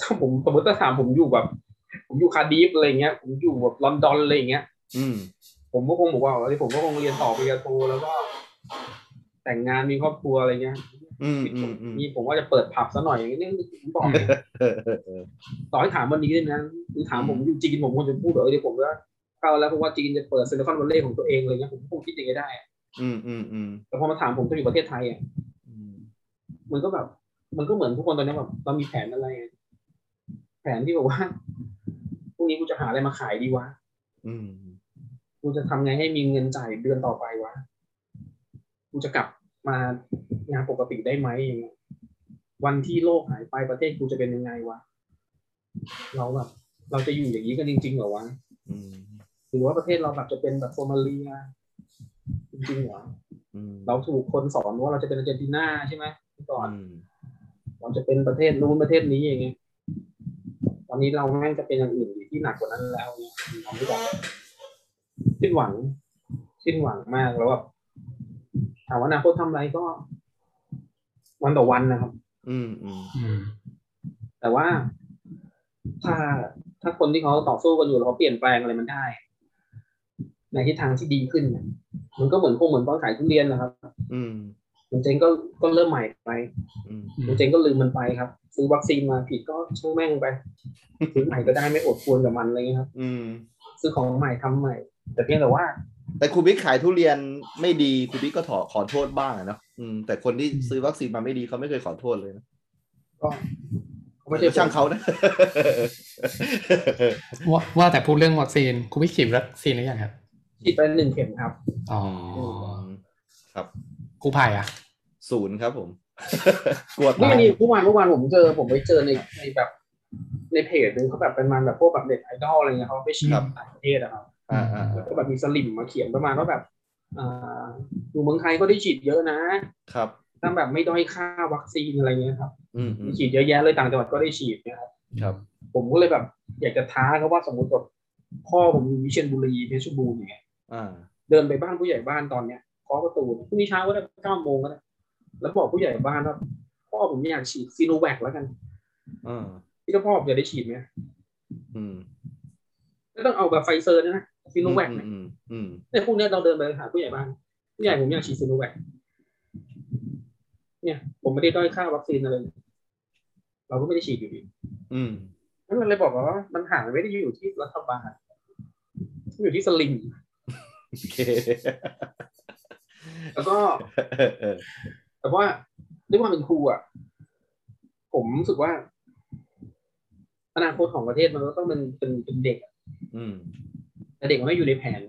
ถ้าผมสมมติถ้าถามผมอยู่แบบ ผมอยู่คาร์ดิฟอะไรเงี้ย ผมอยู่แบบลอนดอนอะไรเงี้ย อืม ผมก็คงบอกว่าเอ้ยผมก็คงเรียนต่อปริญญาโทแล้วก็ แต่งงานมีครอบครัวอะไรเงี้ยอืมอืมอืมนี่ผมว่าจะเปิดผับซะหน่อยอย่างนี้ผมบอกเลยเออเออเออต่อให้ถามวันนี้เลยนะคือถามผมอยู่จีนผมคงจะพูดแบบเออเดี๋ยวผมก็เข้าแล้วเพราะว่าจีนจะเปิด Silicon Valley ของตัวเองอะไรเงี้ยผมคงคิดอย่างนี้ได้อะอืมอืมอืมแต่พอมาถามผมจะอยู่ประเทศไทยอะอืมมันก็แบบ มันก็เหมือนทุกคนตอนนี้แบบเรามีแผนอะไรอะแผนที่แบบว่าพรุ่งนี้กูจะ หาอะไรมาขายดีวะอืมกูจะทำไงให้มีเงินจ่ายเดือนต่อไปวะกูจะกลับมางานปกติได้ไหมอย่างเงี้ยวันที่โลกหายไปประเทศกูจะเป็นยังไงวะเราแบบเราจะอยู่อย่างนี้กันจริง ๆ เหรอวะอืมหรือว่าประเทศเราแบบจะเป็นแบบโซมาเลียจริงๆเหรออืมเราถูกคนสอนว่าเราจะเป็นอาร์เจนตินาใช่ไหมเมื่อก่อนอืมเราจะเป็นประเทศนู้นประเทศนี้อย่างเงี้ยต อนนี้เราแม่งจะเป็นอย่างอื่นอีกที่หนักกว่านั้นแล้วเนี่ยเราไม่แบบสิ้นหวัง สิ้นหวังมากแล้วแบบถามว่าอนาคตทำอะไรก็ วันต่อวันนะครับอืมอืมอืมแต่ว่าถ้าถ้าคนที่เขาต่อสู้กันอยู่แล้วเขาเปลี่ยนแปลงอะไรมันได้ ในทิศทางที่ดีขึ้น มันก็เหมือนคงเหมือนตอนขายทุเรียนนะครับ อืม มันเจ๊งก็ก็เริ่มใหม่ไปอืมมันเจ๊งก็ลืมมันไปครับ ซื้อวัคซีนมาผิดก็ช่างแม่งไปซื้อใหม่ก็ได้ไม่อดควรกับมันอะไรเงี้ยครับ อืม ซื้อของใหม่ทำใหม่ แต่เพียงแต่ว่า แต่ครูบิ๊กขายทุเรียนไม่ดีครูบิ๊กก็ขอขอโทษบ้างอะเนาะอืมแต่คนที่ซื้อวัคซีนมาไม่ดีเขาไม่เคยขอโทษเลยนะก็ก็ไม่ใช่ช่างเขานะว่าว่าแต่พูดเรื่องวัคซีนคุณพี่ฉีดวัคซีนหรือยังครับฉีดไปหนึ่งเข็มครับอ๋อครับ กูกู้ภัยอะศูนย์ครับ ผมกลัวนี่ตายมีเมื่อวานเมื่อวานผมเจอ ผมไปเจอในในแบบในเพจหนึงเขาแบบเป็นมันแบบพวกแบบเด็ดไอดอลอะไรเงี้ยเขาไปฉีดต่างประเทศอะครับอ่าอ่าแล้วก็แบบมีสลิมมาเขียนประมาณว่าแบบอ่าอยู่เมืองไทยก็ได้ฉีดเยอะนะ ครับถ้าแบบไม่ด้อยค่าวัคซีนอะไรเงี้ยครับอืมอืมฉีดเยอะแยะเลยต่างจังหวัดก็ได้ฉีดนะครับครับ ผมก็เลยแบบ อยากจะท้าเขาว่าสมมติแบบพ่อผมอยู่วิเชียรบุรีเพชรบูรณ์อย่างเงี้ยอ่าเดินไปบ้านผู้ใหญ่บ้านตอนเนี้ย เคาะประตูพรุ่งนี้เช้าก็ได้เก้าโมงก็ได้แล้วบอกผู้ใหญ่บ้านว่าพ่อผมอยากฉีดซิโนแวคแล้วกันอ่าพี่เจ้าพ่ออยากได้ฉีดไหมอืมไม่ต้องเอาแบบไฟเซอร์นะซิโนแวคอืมอืมอืมเนี่ยพวกเนี้ยเราเดินไปหาผู้ใหญ่บ้านผู้ใหญ่ผมอยากฉีดซีโนแวคเนี่ย ผมไม่ได้ด้อยค่าวัคซีนอะไรเลยเราก็ไม่ได้ฉีดอยู่ดีอืมนั่นมันเลยบอกว่ามันหาไม่ได้อยู่ที่รัฐบาลมันอยู่ที่สลิมโอเค แล้วก็เออเออแต่ว่าด้วยความเป็นครูอะ ผมรู้สึกว่า อนาคตของประเทศมันก็ต้องเป็นเป็นเป็นเด็กอะอืมแต่เด็กมันไม่อยู่ในแผน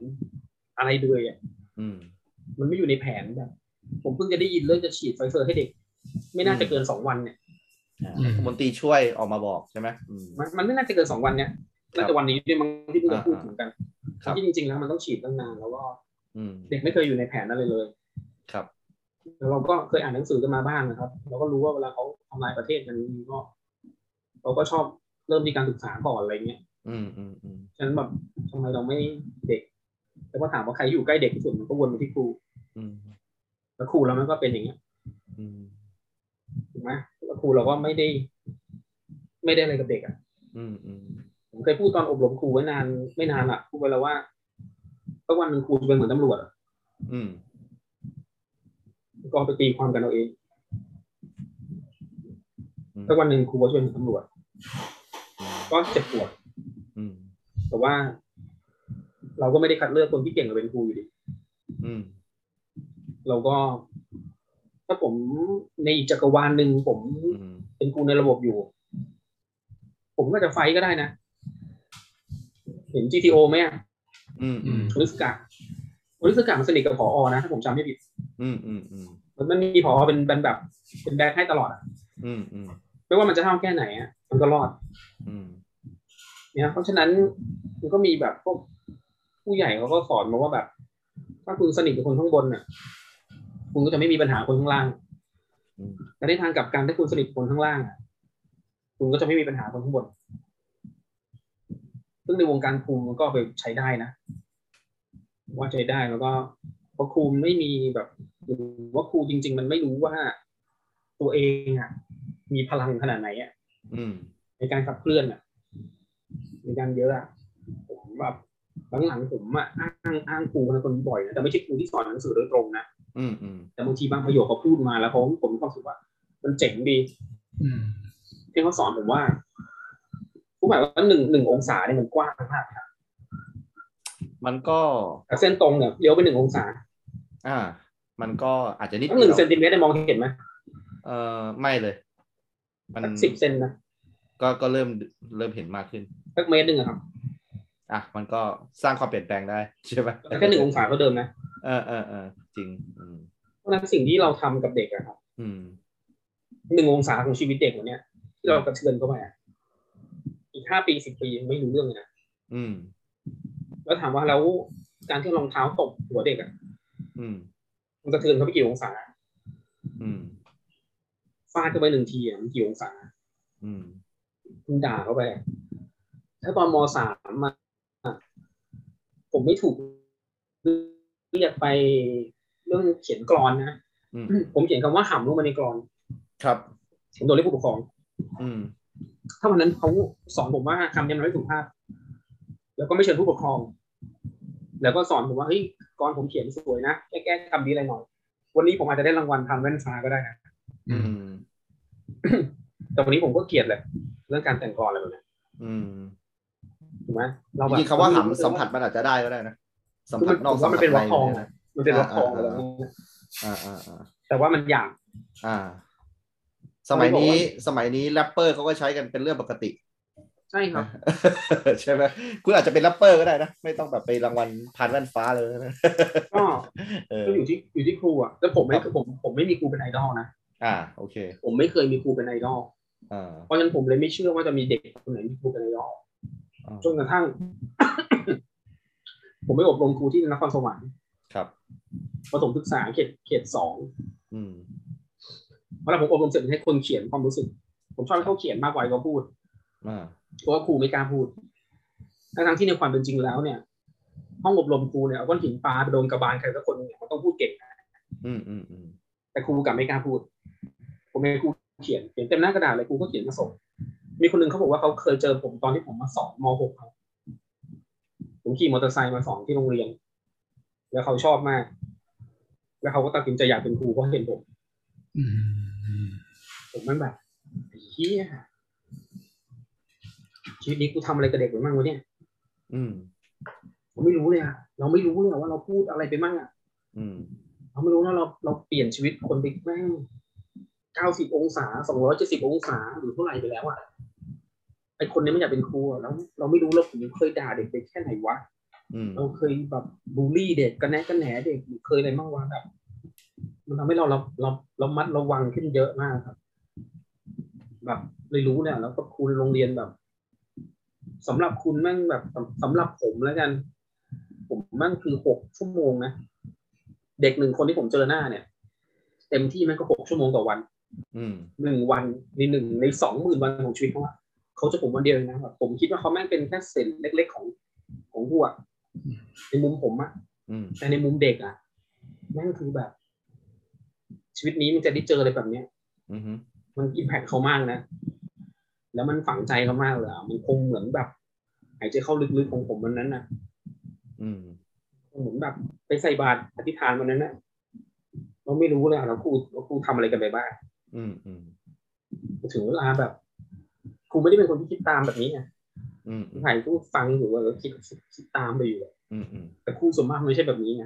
อะไรเลยอะอืม มันไม่อยู่ในแผนแบบ ผมเพิ่งจะได้ยินเรื่องจะฉีดไฟเซอร์ให้เด็ก ไม่น่าจะเกินสองวันเนี่ยอ่ารัฐมนตรีช่วยออกมาบอกใช่ไหมอืมมันมันไม่น่าจะเกินสองวันเนี่ยน่าจะวันนี้ด้วยมั้งที่เพิ่งจะพูดถึงกันครับที่จริงๆแล้วมันต้องฉีดตั้งนานแล้วก็อืม เด็กไม่เคยอยู่ในแผนอะไรเลย ครับแล้วเราก็เคยอ่านหนังสือกันมาบ้างนะครับ เราก็รู้ว่าเวลาเขาทำลายประเทศกันก็เขาก็ชอบเริ่มที่การศึกษาก่อนอะไรเงี้ย อืมอืมอืมฉะนั้นแบบทำไมเราไม่เด็กแต่ว่าถามว่าใครอยู่ใกล้เด็กที่สุดมันก็วนมาที่ครู อืมแล้วครูเรามันก็เป็นอย่างเงี้ย อืมถูกไหมแล้วครูเราก็ไม่ได้ ไม่ได้อะไรกับเด็กอะ อืมอืมผมเคยพูดตอนอบรมครูไว้นานไม่นานอะพูดไปแล้วว่า สักวันหนึ่งครูจะเป็นเหมือนตำรวจอะอืมก็ไปตีความกันเอาเองอืมสักวันหนึ่งครูก็จะเป็นเหมือนตำรวจ ก็เจ็บปวดอืมแต่ว่า เราก็ไม่ได้คัดเลือกคนที่เก่งมาเป็นครูอยู่ดีอืมเราก็ ถ้าผมในอีกจักรวาลหนึ่งผมอืมเป็นครูในระบบอยู่ ผมก็จะไฟท์ก็ได้นะ เห็น GTO ไหมอะ อืมอืมอริสกะอริสกะมันสนิทกับผอนะถ้าผมจำไม่ผิด อืมอืมอืมมันมันมีผอเป็นเป็นแบบ เป็นแบ็คให้ตลอดอะอืมอืมไม่ว่ามันจะเท่าแค่ไหนอะมันก็รอด อืมเนี่ยเพราะฉะนั้นมันก็มีแบบพวกผู้ใหญ่เขาก็สอนมาว่าแบบ ถ้าคุณสนิทกับคนข้างบนน่ะ คุณก็จะไม่มีปัญหาคนข้างล่างอืมแต่ในทางกลับกันถ้าคุณสนิทกับคนข้างล่างอะคุณก็จะไม่มีปัญหาคนข้างบน ซึ่งในวงการครูมันก็เอาไปใช้ได้นะ ว่าใช้ได้แล้วก็เพราะครูไม่มีแบบหรือว่าครูจริง ๆ มันไม่รู้ว่าตัวเองอะ มีพลังขนาดไหนอะอืมในการขับเคลื่อนอะในการเยอะอะผมแบบหลังๆผมอะอ้างอ้างครูคนนั้นคนนี้บ่อยนะแต่ไม่ใช่ครูที่สอนหนังสือโดยตรงนะอืมอืมแต่บางทีบางประโยคเขาพูดมาแล้วเขาผมมีความรู้สึกว่า มันเจ๋งดีอืมที่เขาสอนผมว่าผู้ หมายว่าหนึ่งหนึ่งองศาเนี่ยมันกว้างมากครับมันก็แต่เส้นตรงเนี่ยเลี้ยวไปหนึ่งองศา อ่า มันก็อาจจะนิดถ้าหนึ่งดียวเซนติเมตรได้มองเห็นไหมเออไม่เลย มันสักสิบเซนนะก็ก็เริ่มเริ่มเห็นมากขึ้นสักเมตรหนึ่งอะครับ อะมันก็สร้างความเปลี่ยนแปลงได้ใช่ไหมแต่แค่หนึ่งองศาก็เดิมนะเออเออเออจริงอืมเพราะฉะนั้นสิ่งที่เราทำกับเด็กอะครับอืมหนึ่งองศาของชีวิตเด็กวันเนี้ยที่เรากระเทือนเข้าไปอะอีก ห้าปีสิบปียังไม่รู้เรื่องเลยนะอืม แล้วถามว่าแล้วการที่รองเท้าตกหัวเด็กอะอืม มันกระเทือนเขาไปกี่องศา อืมฟาดเข้าไปหนึ่งทีอะมันกี่องศา อืมคุณด่าเข้าไปอะถ้าตอนมสามอะผมไม่ถูกเรียกไปเรื่องเขียนกรอนนะอืมผมเขียนคำว่าห่ำลงมาในกรอน ครับ ผมโดนเรียกผู้ปกครอง อืม ถ้าวันนั้นเขาสอนผมว่าคำนี้มันไม่ถูกภาพ แล้วก็ไม่เชิญผู้ปกครอง แล้วก็สอนผมว่าเฮ้ยกรผมเขียนสวยนะแก้แก้คำนี้อะไรหน่อย วันนี้ผมอาจจะได้รางวัลทำแว่นฟ้าก็ได้นะอืม แต่วันนี้ผมก็เกลียดเลยเรื่องการแต่งกรอะไรแบบนี้อืมถูกไหมเราจแบบริงๆคำว่าหำสัมผัสมันอาจจะได้ก็ได้นะสัมผัสนอกผมสัมว่าผัมันสเป็นในวักทองเลยนะมันเป็นวักทองอ่าอะไรแบบนี้อ่าอ่าอ่าแต่ว่ามันหยาบอ่า สมัยนี้เขาบอกว่าสมัยนี้แรปเปอร์เขาก็ใช้กันเป็นเรื่องปกติ ใช่ครับ ใช่ไหมคุณอาจจะเป็นแรปเปอร์ก็ได้นะ ไม่ต้องแบบไปรางวัลพันแว่นฟ้าเลยนะก็เออก็อยู่ที่อยู่ที่ครูอะแล้วผมไม่ครับผมผมไม่มีครูเป็นไอดอลนะอ่า โอเค ผมไม่เคยมีครูเป็นไอดอลอ่าเพราะฉะนั้นผมเลยไม่เชื่อว่าจะมีเด็กคนไหนมีครูเป็นไอดอลอ่าจนกระทั่ง ผมไปอบรมครูที่นครสวรรค์ครับประถมศึกษาเขตเขตสองอืม เวลาผมอบรมเสร็จให้คนเขียนความรู้สึก ผมชอบให้เขาเขียนมากกว่าให้เขาพูดอ่าเพราะว่าครูไม่กล้าพูดทั้งๆที่ในความเป็นจริงแล้วเนี่ย ห้องอบรมครูเนี่ยเอาก้อนหินปลาไปโดนกระบาลใครสักคนเนี่ยมันต้องพูดเก่งอืมอืมอืมแต่ครูกลับไม่กล้าพูด ผมให้ครูเขียนเขียนเต็มหน้ากระดาษเลยครูก็เขียนมาส่งมีคนหนึ่งเขาบอกว่าเขาเคยเจอผมตอนที่ผมมาสอนม .6 ครับผมขี่มอเตอร์ไซค์มาสอนที่โรงเรียน แล้วเขาชอบมาก แล้วเขาก็ตัดสินใจอยากเป็นครูเพราะเห็นผมอืม ผมมันแบบเฮียชีวิตนี้กูทำอะไรกับเด็กไปบ้างวะเนี่ยอืมเราไม่รู้เลยอะเราไม่รู้เลยอะว่าเราพูดอะไรไปบ้างอะอืมเราไม่รู้นะเราเราเปลี่ยนชีวิตคนไปแม่งเก้าสิบองศาสองร้อยเจ็ดสิบองศาหรือเท่าไหร่ไปแล้วอะไอคนนี้ไม่อยากเป็นครูอะแล้ว เราไม่รู้เราผมเคยด่าเด็กไปแค่ไหนวะอืมเราเคยแบบบูลลี่เด็กกันแนะกันแหนเด็กหรือเคยอะไรบ้างวะแบบ มันทำให้เราเราเราเรามัดระวังขึ้นเยอะมากครับ แบบเลยรู้เนี่ย แล้วก็ครูในโรงเรียนแบบสำหรับคุณแม่งแบบสำสำหรับผมแล้วกัน ผมแม่งคือหกชั่วโมงนะเด็กหนึ่งคนที่ผมเจอหน้าเนี่ย เต็มที่แม่งก็หกชั่วโมงต่อวันอืมหนึ่งวันในหนึ่งในสองหมื่นวันของชีวิตเขาอะเขาจะผมวันเดียวเองนะแบบผมคิดว่าเขาแม่งเป็นแค่เศษเล็ก ๆของของหัวในมุมผมอะอืมแต่ในมุมเด็กอะแม่งคือแบบ ชีวิตนี้มันจะได้เจออะไรแบบเนี้ยอื มมันอิมแพคเขามากนะ แล้วมันฝังใจเขามากเลยอะมันคงเหมือนแบบหายใจเข้าลึกๆของผมวันนั้นนะอืมเหมือนแบบไปใส่บาตรอธิษฐานวันนั้นนะเราไม่รู้เลยอะเราครูเราครูทำอะไรกันไปบ้างอืมอืมถึงเวลาแบบครูไม่ได้เป็นคนที่คิดตามแบบนี้ไงอืมถ่ายรูปฟังอยู่ว่าเราคิดคิดตามไปอยู่อะอืมอืมแต่ครูส่วนมากมันไม่ใช่แบบนี้ไง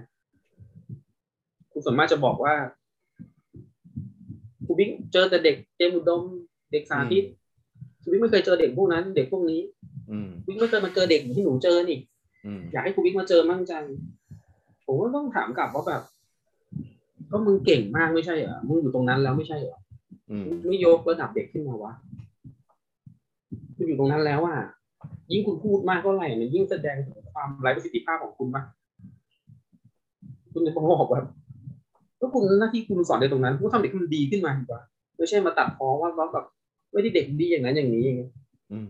ครูส่วนมากจะบอกว่าครู บิ๊กเจอแต่เด็กเตรียมอุดม เด็กสาธิตครูบิ๊กไม่เคยเจอเด็กพวกนั้น เด็กพวกนี้อืมครูบิ๊กไม่เคยมาเจอเด็กอย่างที่หนูเจอนี่อืมอยากให้ครูบิ๊กมาเจอมั่งจังผมก็ต้องถามกลับว่าแบบ ก็มึงเก่งมากไม่ใช่เหรอมึงอยู่ตรงนั้นแล้วไม่ใช่เหรออืมไม่ยกระดับเด็กขึ้นมาวะคุณอยู่ตรงนั้นแล้วอะยิ่งคุณพูดมากเท่าไหร่เนี่ยยิ่งแสดงถึงความไร้ประสิทธิภาพของคุณปะคุณจะบอกแบบ ก็คุณหน้าที่คุณสอนในตรงนั้นคุณทำเด็กให้มันดีขึ้นมาดีกว่าไม่ใช่มาตัดพ้อว่าว่าแบบไม่ได้เด็กดีอย่างนั้นอย่างนี้อย่างเงี้ยอืม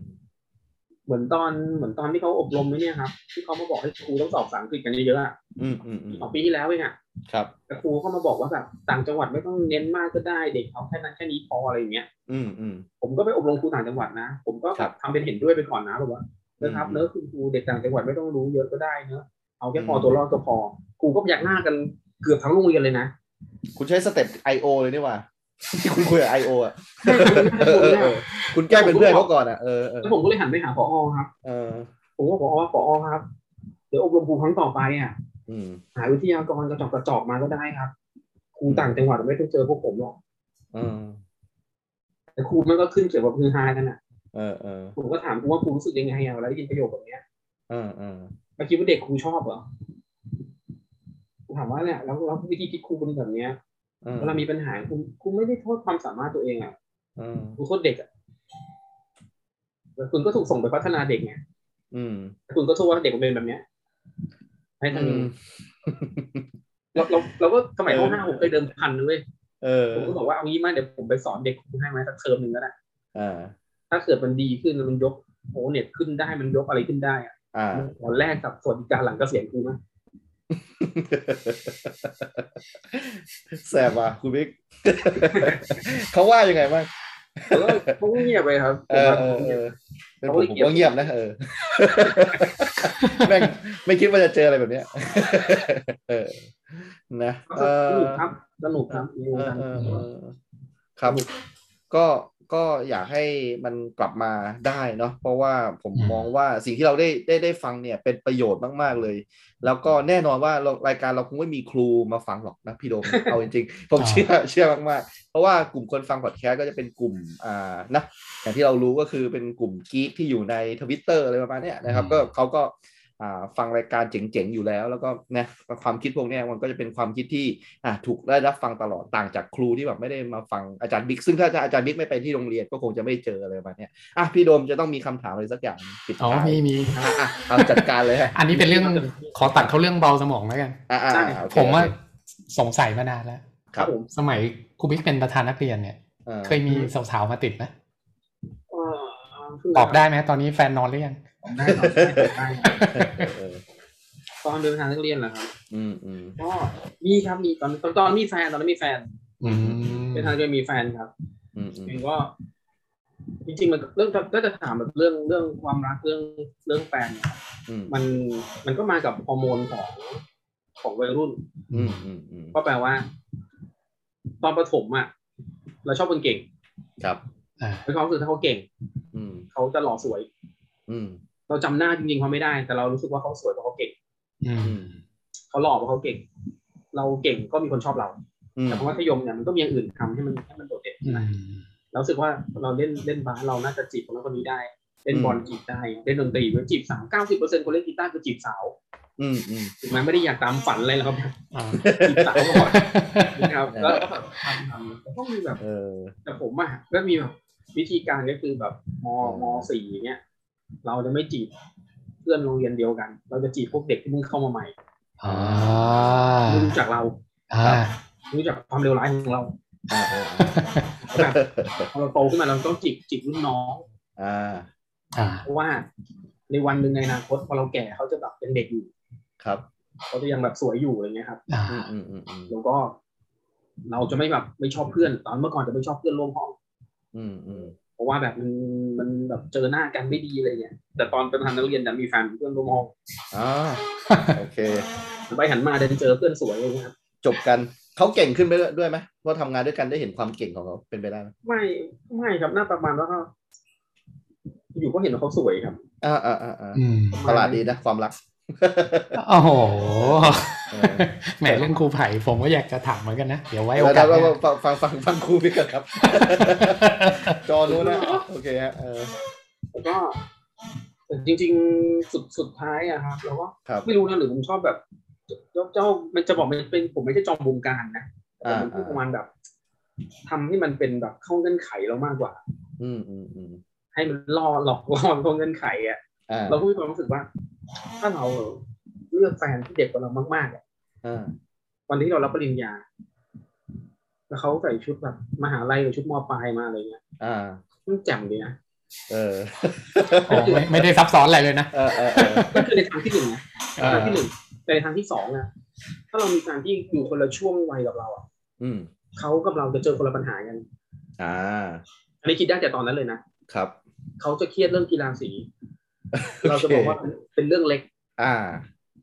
เหมือนตอนเหมือนตอนที่เขาอบรมไว้เนี่ยครับที่เขามาบอกให้ครูต้องสอบภาษาอังกฤษกันเยอะๆอะอืมอืมอืมสองปีที่แล้วเองอะครับแต่ครูเขามาบอกว่าแบบต่างจังหวัดไม่ต้องเน้นมากก็ได้เด็กเอาแค่นั้นแค่นี้พออะไรอย่างเงี้ย อืมอืมผมก็ไปอบรมครูต่างจังหวัดนะผมก็ครับทำเป็นเห็นด้วยไปก่อนนะแบบว่านะครับอืมเนื้อะคุณครูเด็กต่างจังหวัดไม่ต้องรู้เยอะก็ได้เนอะเอาแค่พออืมตัวรอดก็พอครูก็พยักหน้ากันเกือบทั้งโรงเรียนเลยนะ คุณใช้สเต็ป I.O. เลยนี่ว่าที่คุณคุยกับ I.O. อะใช่ครับเออเออเออคุณแก้เป็นเพื่อนเขาก่อนอะเออแล้วผมก็เลยหันไปหาพอครับเออผมก็บอกว่าพอครับ เดี๋ยวอบรมครูครั้งต่อไปอะหาวิทยากรกระจอกกระจอกมาก็ได้ครับครูต่างจังหวัดไม่ต้องเจอพวกผมหรอกแต่ครูมันก็ขึ้นเกี่ยวกับฮือฮากันอะเออเออผมก็ถามครูว่าครูรู้สึกยังไงอะเวลาได้ยินประโยคแบบเนี้ยเออเออเราคิดว่าเด็กครูชอบเหรอ ถามว่าเนี่ยแล้วแล้ววิธีคิดครูเป็นแบบเนี้ยเออเวลามีปัญหาคุณคุณไม่ได้โทษความสามารถตัวเองอะเออคุณโทษเด็กอะแต่คุณก็ถูกส่งไปพัฒนาเด็กไงอืมแต่คุณก็โทษว่าเด็กมันเป็นแบบเนี้ยให้ทำอืยังมไงเราเราเราก็สมัยเอปอห้าผมเคยเดิมพันนะเว้ยเออผมก็บอกว่าเอางี้มาเดี๋ยวผมไปสอนเด็กคุณให้ไหมสักเทอมหนึ่งก็ได้อ่าถ้าเกิดมันดีขึ้นแล้วมันยกโอ้เน็ตขึ้นได้มันยกอะไรขึ้นได้อะอ่าตอนแรกกับสวัสดิการหลังเกษียณครูนะ แสบว่ะคุณบิ๊กเขาว่ายังไงบ้างแล้วก็เขาก็เงียบไปครับเออเออเออเป็นผมผมก็เงียบนะเออแม่งไม่คิดว่าจะเจออะไรแบบเนี้ยเออนะก็เอสนุอกครับสนุกครับมีเออการเออเออครับ ก็ ก็อยากให้มันกลับมาได้เนาะเพราะว่าผมอืมมองว่าสิ่งที่เราได้ได้ได้ฟังเนี่ยเป็นประโยชน์มากๆเลย แล้วก็แน่นอนว่าเรารายการเราคงไม่มีครูมาฟังหรอกนะพี่โดมเอาจริงๆผมเชื่อเชื่อมากๆ เพราะว่ากลุ่มคนฟังพอดแคสต์ก็จะเป็นกลุ่มอ่านะอย่างที่เรารู้ก็คือเป็นกลุ่มกีกที่อยู่ในทวิตเตอร์อะไรประมาณเนี้ยนะครับอืมก็เขาก็อ่า ฟังรายการเจ๋งๆอยู่แล้ว แล้วก็นะความคิดพวกเนี้ยมันก็จะเป็นความคิดที่อ่าถูกได้รับฟังตลอดต่างจากครูที่แบบไม่ได้มาฟังอาจารย์บิ๊กซึ่งถ้าอาจารย์บิ๊กไม่ไปที่โรงเรียนก็คงจะไม่เจออะไรประมาณเนี้ยอะพี่โดมจะต้องมีคำถามอะไรสักอย่างปิดอ๋อท้ายมีมีอะอะเอาจัดการเลยฮะอันนี้เป็นเรื่องขอตัดเขาเรื่องเบาสมองแล้วกันอะอะได้อะโอเคผมว่าสงสัยมานานแล้วครับผมสมัยครูบิ๊กเป็นประธานนักเรียนเนี่ยอ่าเคยมีสาวๆมาติดไหมเอ่อตอบได้ไหมตอนนี้แฟนนอนหรือยัง ได้ครับได้ครับเออเออตอนเป็นประธานนักเรียนเหรอครับ อืมอืมก็มีครับมีตอนตอนตอนมีแฟนตอนนั้นมีแฟน อืมเป็นทางเรียนมีแฟนครับอืมอืมเองก็จริงๆมันเรื่องก็จะถามแบบเรื่องเรื่องความรักเรื่องเรื่องแฟนเนี่ยครับอืมมันมันก็มากับฮอร์โมนของของวัยรุ่นอืมอืมอืมก็แปลว่า ตอนประถมอะเราชอบคนเก่ง ครับอ่าในความรู้สึกถ้าเขาเก่ง อืมเขาจะหล่อสวย อืม เราจำหน้าจริงๆเขาไม่ได้ แต่เรารู้สึกว่าเขาสวยเพราะเขาเก่งอืมเขาหล่อเพราะเขาเก่ง เราเก่งก็มีคนชอบเราอืมแต่พอมัธยมเนี่ยมันก็มีอย่างอื่นทำให้มันให้มันโดดเด่นอืมเรารู้สึกว่าเราเล่นเล่นบาสเราน่าจะจีบคนนั้นคนนี้ได้ เล่นบอลจีบได้เล่นดนตรีก็จีบสาวเก้าสิบเปอร์เซ็นต์คนเล่นกีตาร์คือจีบสาวอืมอืมถึงแม้ไม่ได้อยากตามฝันอะไรหรอกครับอ่าจีบสาวก่อนนะครับแล้วก็แบบทำทำแล้วก็มีแบบเออแต่ผมอะก็มีแบบวิธีการก็คือแบบมอืมมสี่อย่างเงี้ย เราจะไม่จีบเพื่อนโรงเรียนเดียวกัน เราจะจีบพวกเด็กที่เพิ่งเข้ามาใหม่อ่าไม่รู้จักเราอ่าไม่รู้จักความเลวร้ายของเราอ่าอ่าแบบพอเราโตขึ้นมาเราต้องจีบจีบรุ่นน้องอ่าอ่าเพราะว่าในวันหนึ่งในอนาคตพอเราแก่เขาจะแบบเป็นเด็กอยู่ ครับเขาจะยังแบบสวยอยู่อะไรเงี้ยครับอ่าอืมอืมอืมอืมแล้วก็เราจะไม่แบบไม่ชอบเพื่อน ตอนเมื่อก่อนจะไม่ชอบเพื่อนร่วมห้องอืมอืมเพ ราะว่าแบบมันมันแบบเจอหน้ากันไม่ดีอะไรเงี้ยแต่ตอนเป็นประธานนักเรียนจะมีแฟนเป็นเพื่อนร่วมห้องอ่าโอเคหันไปหันมาเดินเจอเพื่อนสวยอะไรเงี้ยครับจบกันเขาเก่งขึ้นไปด้วยไหมเพราะทำงานด้วยกันได้เห็นความเก่งของเขาเป็นไปได้ไหมไม่ไม่ครับหน้าประมาณว่าก็อยู่ก็เห็นว่าเขาสวยครับอ่าอ่าอ่าอ่าอืมตลาดดีนะความรัก โอ้โหเออแหมเรื่องครูไผ่ผมก็อยากจะถามเหมือนกันนะ เดี๋ยวไว้โอแล้วกาสหเราน้าฟังฟังฟังฟังครูพี่กันครับ จอนู้นนะ โอเคฮะเออแล้วก็แต่จริง ๆ สุดสุดท้ายอะครับเราก็ครับไม่รู้นะหรือผมชอบแบบเจ้าเจ้ามันจะบอกมันเป็นผมไม่ใช่จอมวงการนะแต่มันอ่าพูดประมาณแบบทำให้มันเป็นแบบเข้าเงื่อนไขเรามากกว่า อืมอืมอืมให้มันล่อหลอกล่อเข้าเงื่อนไขอะอ่าเราก็มีความรู้สึกว่า ถ้าเราเลือกแฟนที่เด็กกว่าเรามากๆอะอ่าวันที่เรารับปริญญา แล้วเขาใส่ชุดแบบมหาลัยหรือชุดมปลายมาอะไรเงี้ยอ่ามันแจ่มดีนะเออโอ้ไม่ไม่ได้ซับซ้อนอะไรเลยนะเออเออเออก็คือในทางที่หนึ่งนะอ่าทางที่หนึ่งแต่ในทางที่สองอะถ้าเรามีการที่อยู่คนละช่วงวัยกับเราอะอืมเขากับเราจะเจอคนละปัญหากัน อ่า อันนี้คิดได้แต่ตอนนั้นเลยนะครับ เขาจะเครียดเรื่องกีฬาสี เราจะบอกว่าเป็นเรื่องเล็ก อ่า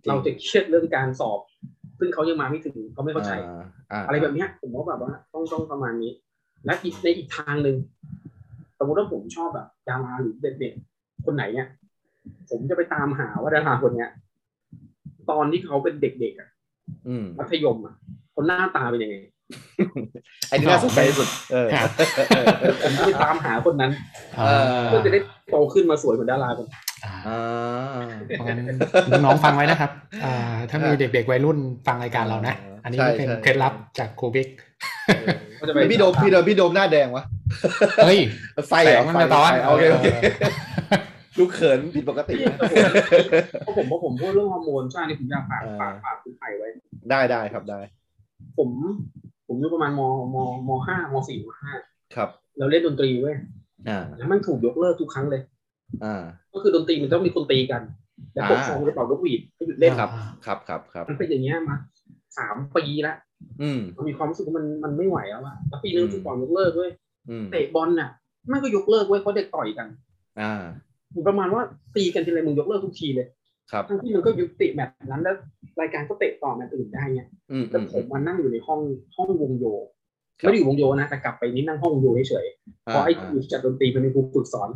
เราจะเครียดเรื่องการสอบ ซึ่งเขายังมาไม่ถึงเขาไม่เข้าใจอ่อ่าอะไรแบบเนี้ย ผมว่าแบบว่าต้องต้องประมาณนี้ และอีกในอีกทางหนึ่งสมมติว่าผมชอบแบบดาราหรือเด็กๆคนไหนเนี่ย ผมจะไปตามหาว่าดาราคนเนี้ยตอนที่เขาเป็นเด็กๆอะอืมมัธยมอะคนหน้าตาเป็นยังไงไอ้นี่น่าสนใจที่สุดเออครับผมจะไปตามหาคนนั้นอ่าเพื่อจะได้โตขึ้นมาสวยเหมือนดาราคนนั้นอ่าอ่า เพราะงั้นน้องๆฟังไว้นะครับอ่าถ้ามีเด็กๆวัยรุ่นฟังรายการเรานะ อันนี้ใช่เป็นใช่เคล็ดลับจากครูบิ๊กก็จะไปพี่โดมพี่โดมพี่โดมหน้าแดงวะเฮ้ยไฟเหรอแสงมันไฟสะท้อนไฟโอเคโอเคลูกเขินผิดปกติเพราะผมเพราะผมพูดเรื่องฮอร์โมนใช่นี่ผมอยากฝากเออฝากฝากคุณไผ่ไว้ ได้ได้ครับได้ ผม ผมอยู่ประมาณมมมห้ามสี่มห้าครับ เราเล่นดนตรีเว้ยอ่าแล้วมันถูกยกเลิกทุกครั้งเลยอ่า ก็คือดนตรีมันต้องมีคนตีกันแล้วปกครองจะเป่านกหวีดให้หยุดเล่นครับครับครับครับมันเป็นอย่างเงี้ยมาสามปีละอืมมันมีความรู้สึกว่ามันมันไม่ไหวแล้วอะแล้วปีนึงอืมฟุตบอลยกเลิกเว้ยอืมเตะบอลน่ะมันก็ยกเลิกเว้ยเพราะเด็กต่อยกัน อ่าประมาณว่าตีกันทีไรมึงยกเลิกทุกทีเลย ครับทั้งที่มันก็ยุติแมตช์นั้นแล้วรายการก็เตะต่อแมตช์อื่นได้เงี้ยอืมแล้อืวมผมมานั่งอยู่ในห้องห้องวงโยครับไม่ได้อยู่วงโยนะแต่กลับไปนี่นั่งห้องวงโยเฉยๆเพราะไอ้ครูที่จัดดนตรีมันเป็นครูฝึกสอน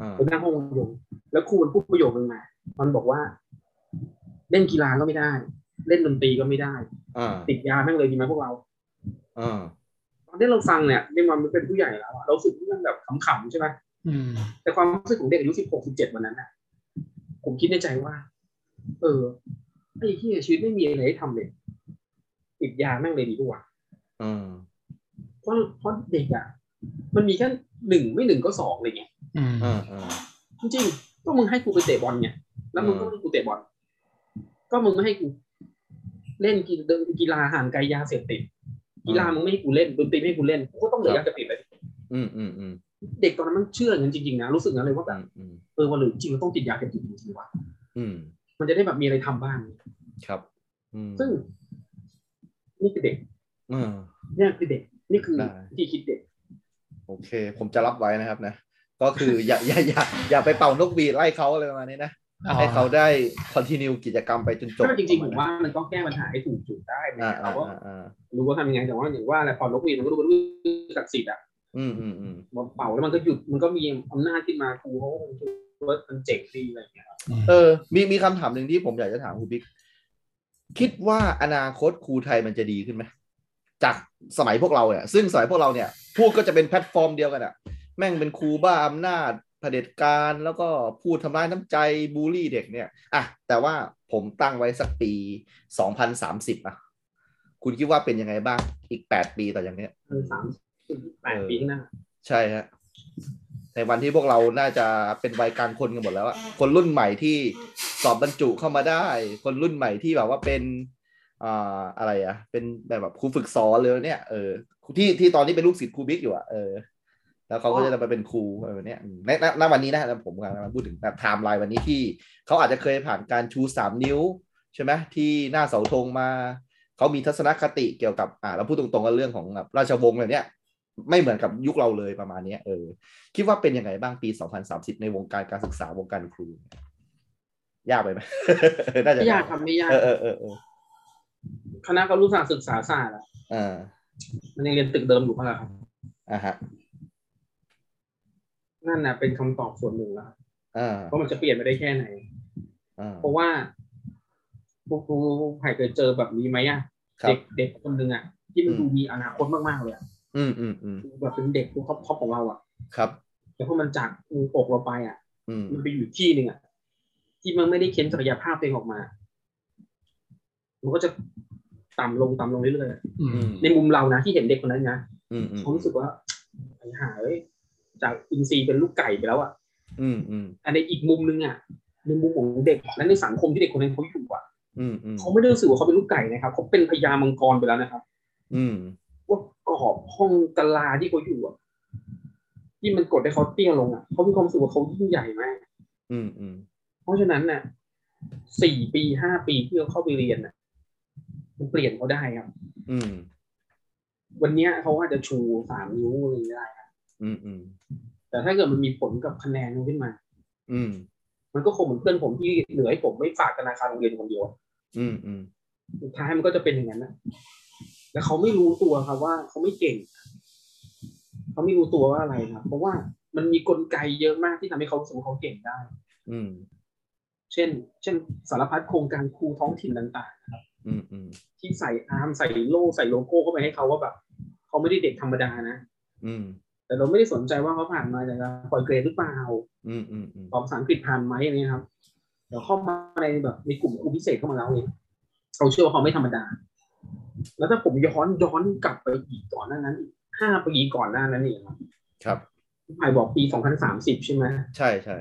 อ่าไปนั่งห้องวงโยแล้วครูมันพูดประโยคนึงมา มันบอกว่า เล่นกีฬาก็ไม่ได้ เล่นดนตรีก็ไม่ได้อ่าติดยาแม่งเลยดีไหมพวกเราอ่าตอนที่เราฟังเนี่ยในมันเป็นผู้ใหญ่แล้วอะเรารู้สึกว่ามันแบบขำๆใช่ไหมอืมแต่ความรู้สึกของเด็กอายุสิบหกสิบเจ็ดวันนั้นน่ะ ผมคิดในใจว่า เออไอ้ที่ชีวิตไม่มีอะไรให้ทำเลยติดยาแม่งเลยดีกว่าอืมเพราะเพราะเด็กอะ มันมีแค่หนึ่งไม่หนึ่งก็สองอะไรเงี้ยอืมอ่าอ่า จริงๆก็มึงให้กูไปเตะบอลไงแล้วมึงก็อืมไม่ให้กูเตะบอลก็มึงไม่ให้กู เล่นกีเดินกีฬาห่างไกลยาเสพติดกีฬามึงไม่ให้กูเล่นดนตรีไม่ให้กูเล่นกูก็ต้องเหลือยาเสพติดเลยอืมอืมอืมเด็กตอนนั้นมันเชื่ออย่างนั้นจริงๆนะรู้สึกงั้นเลยว่าแบบอืมเออวันหรือจริงเราต้องติดยาเสพติดจริงๆวะอืมมันจะได้แบบมีอะไรทำบ้างครับอืมซึ่งนี่คือเด็กอืมเนี่ยคือเด็ก นี่คือได้วิธีคิดเด็ก โอเค ผมจะรับไว้นะครับนะ ก็คืออย่าอย่าอย่าอย่าไปเป่านกหวีดไล่เขาอะไรประมาณนี้นะอ๋อให้เขาได้คอนติเนียกิจกรรมไปจนจบถ้าจริงๆผมว่ามันต้องแก้ปัญหาให้ถูกจุดได้นะอ่าเราอ่าก็อ่าอ่ารู้ว่าทำยังไงแต่ว่าอย่างว่าอะไรพอนกหวีดมันก็รู้ว่ารู้ศักดิ์สิทธิ์อะอืมอืมอืมมันเป่าแล้วมันก็หยุดมันก็มีอำนาจขึ้นมาครูเขาก็คงคิดว่ามันเจ๋งดีอะไรอย่างเงี้ยครับเออ มีมีคำถามหนึ่งที่ผมอยากจะถามครูบิ๊กคิดว่าอนาคตครูไทยมันจะดีขึ้นไหมจากสมัยพวกเราเนี่ย ซึ่งสมัยพวกเราเนี่ยพูดก็จะเป็นแพลตฟอร์มเดียวกันอะ แม่งเป็นครูบ้าอำนาจเผด็จการแล้วก็พูดทำร้ายน้ำใจบูลลี่เด็กเนี่ยอะแต่ว่าผมตั้งไว้สักปีสองพันสามสิบอะคุณคิดว่าเป็นยังไงบ้าง อีกแปดปีต่ออย่างเนี้ยเออสามแปดปีข้างหน้าใช่ฮะในวันที่พวกเราน่าจะเป็นวัยกลางคนกันหมดแล้วอะคนรุ่นใหม่ที่สอบบรรจุเข้ามาได้ คนรุ่นใหม่ที่แบบว่าเป็นอ่าอะไรอะเป็นแบบแบบครูฝึกสอนเลยเนี่ยเออที่ที่ตอนนี้เป็นลูกศิษย์ครูบิ๊กอยู่อะเออ แล้วเขาก็จะมาเป็นครูอะไรแบบเนี้ยอืมในณณวันนี้นะผมกำลังพูดถึงแบบไทม์ไลน์วันนี้ที่เขาอาจจะเคยผ่านการชูสามนิ้วใช่ไหมที่หน้าเสาธงมาเขามีทัศนคติเกี่ยวกับอ่าเราพูดตรงๆกันเรื่องของแบบราชวงศ์อะไรเนี้ยไม่เหมือนกับยุคเราเลยประมาณเนี้ยเออ คิดว่าเป็นยังไงบ้างพี่ 2030 ในวงการการศึกษาวงการครู ยากไปไหมน่าจะไม่ยากครับไม่ยากเออเออเออเออคณะก็รู้ศาสตร์ศึกษาศาสตร์อะอ่ามันยังเรียนตึกเดิมอยู่เปล่าครับอ่าฮะ นั่นนะเป็นคำตอบส่วนหนึ่งแล้วครับอ่าว่ามันจะเปลี่ยนไปได้แค่ไหนอ่าเพราะว่าครูครูไผ่เคยเจอแบบนี้ไหมอะครัเด็บกเด็กคนหนึ่งอะที่มันอืมดูมีอนาคตมากๆเลยอะอืมอืมอืมแบบเป็นเด็กตัวท็อปๆของเราอะครับแต่พอมันจากมืออกเราไปอะอืมมันไปอยู่ที่หนึ่งอะที่มันไม่ได้เค้นศักยภาพตัวเองออกมา มันก็จะต่ำลงต่ำลงเรื่อยๆอะอือืมมในมุมเรานะที่เห็นเด็กคนนั้นนะอืมอืมเขารู้สึกว่าไอ้ห่าเอ้ย จากอินซีย์เป็นลูกไก่ไปแล้วอะอืมอืมอันในอีกมุมนึงอะในมุมของเด็กและในสังคมที่เด็กคนนั้นเขาอยู่อะอืมอืมเขาไม่ได้รู้สึกว่าเขาเป็นลูกไก่นะครับเขาเป็นพญามังกรไปแล้วนะครับ อืมว่ากรอบห้องกะลาที่เขาอยู่อะที่มันกดให้เขาเตี้ยลงอะเขามีความรู้สึกว่าเขายิ่งใหญ่มากอืมอืมเพราะฉะนั้นน่ะสี่ปีห้าปีที่เขาเข้าไปเรียนน่ะ มันเปลี่ยนเขาได้ครับ อืม วันเนี้ยเขาอาจจะชูสามนิ้วอะไรอย่างเงี้ยได้ครับ อืมอืมแต่ถ้าเกิดมันมีผลกับคะแนนขึ้นมา อืม มันก็คงเหมือนเพื่อนผมที่เหลือให้ผมไม่ฝากธนาคารโรงเรียนคนเดียวอืมอืมสุดท้ายมันก็จะเป็นอย่างนั้นนะแล้วเขาไม่รู้ตัวครับว่าเขาไม่เก่ง เขาไม่รู้ตัวว่าอะไรครับเพราะว่ามันมีกลไกเยอะมากที่ทำให้เขารู้สึกว่าเขาเก่งได้ อืม เช่น เช่น สารพัดโครงการครูท้องถิ่นต่างๆนะครับ อืมอืมที่ใส่อาร์มใส่โล่ใส่โลโก้เข้าไปให้เขาว่าแบบเขาไม่ได้เด็กธรรมดานะ อืม แต่เราไม่ได้สนใจว่าเขาผ่านมาจากการปล่อยเกรดหรือเปล่าอืมอืมอืมสอบภาษาอังกฤษผ่านไหมอะไรเงี้ยครับเดี๋ยวเข้ามาในแบบในกลุ่มครูพิเศษเข้ามาแล้วเนี่ยเขาเชื่อว่าเขาไม่ธรรมดา แล้วถ้าผมย้อนย้อนกลับไปอีกก่อนหน้านั้นอีกห้าปีก่อนหน้านั้นนี่ครับ ครับพี่ไผ่บอกปีสองพันสามสิบใช่ไหมใช่ใช่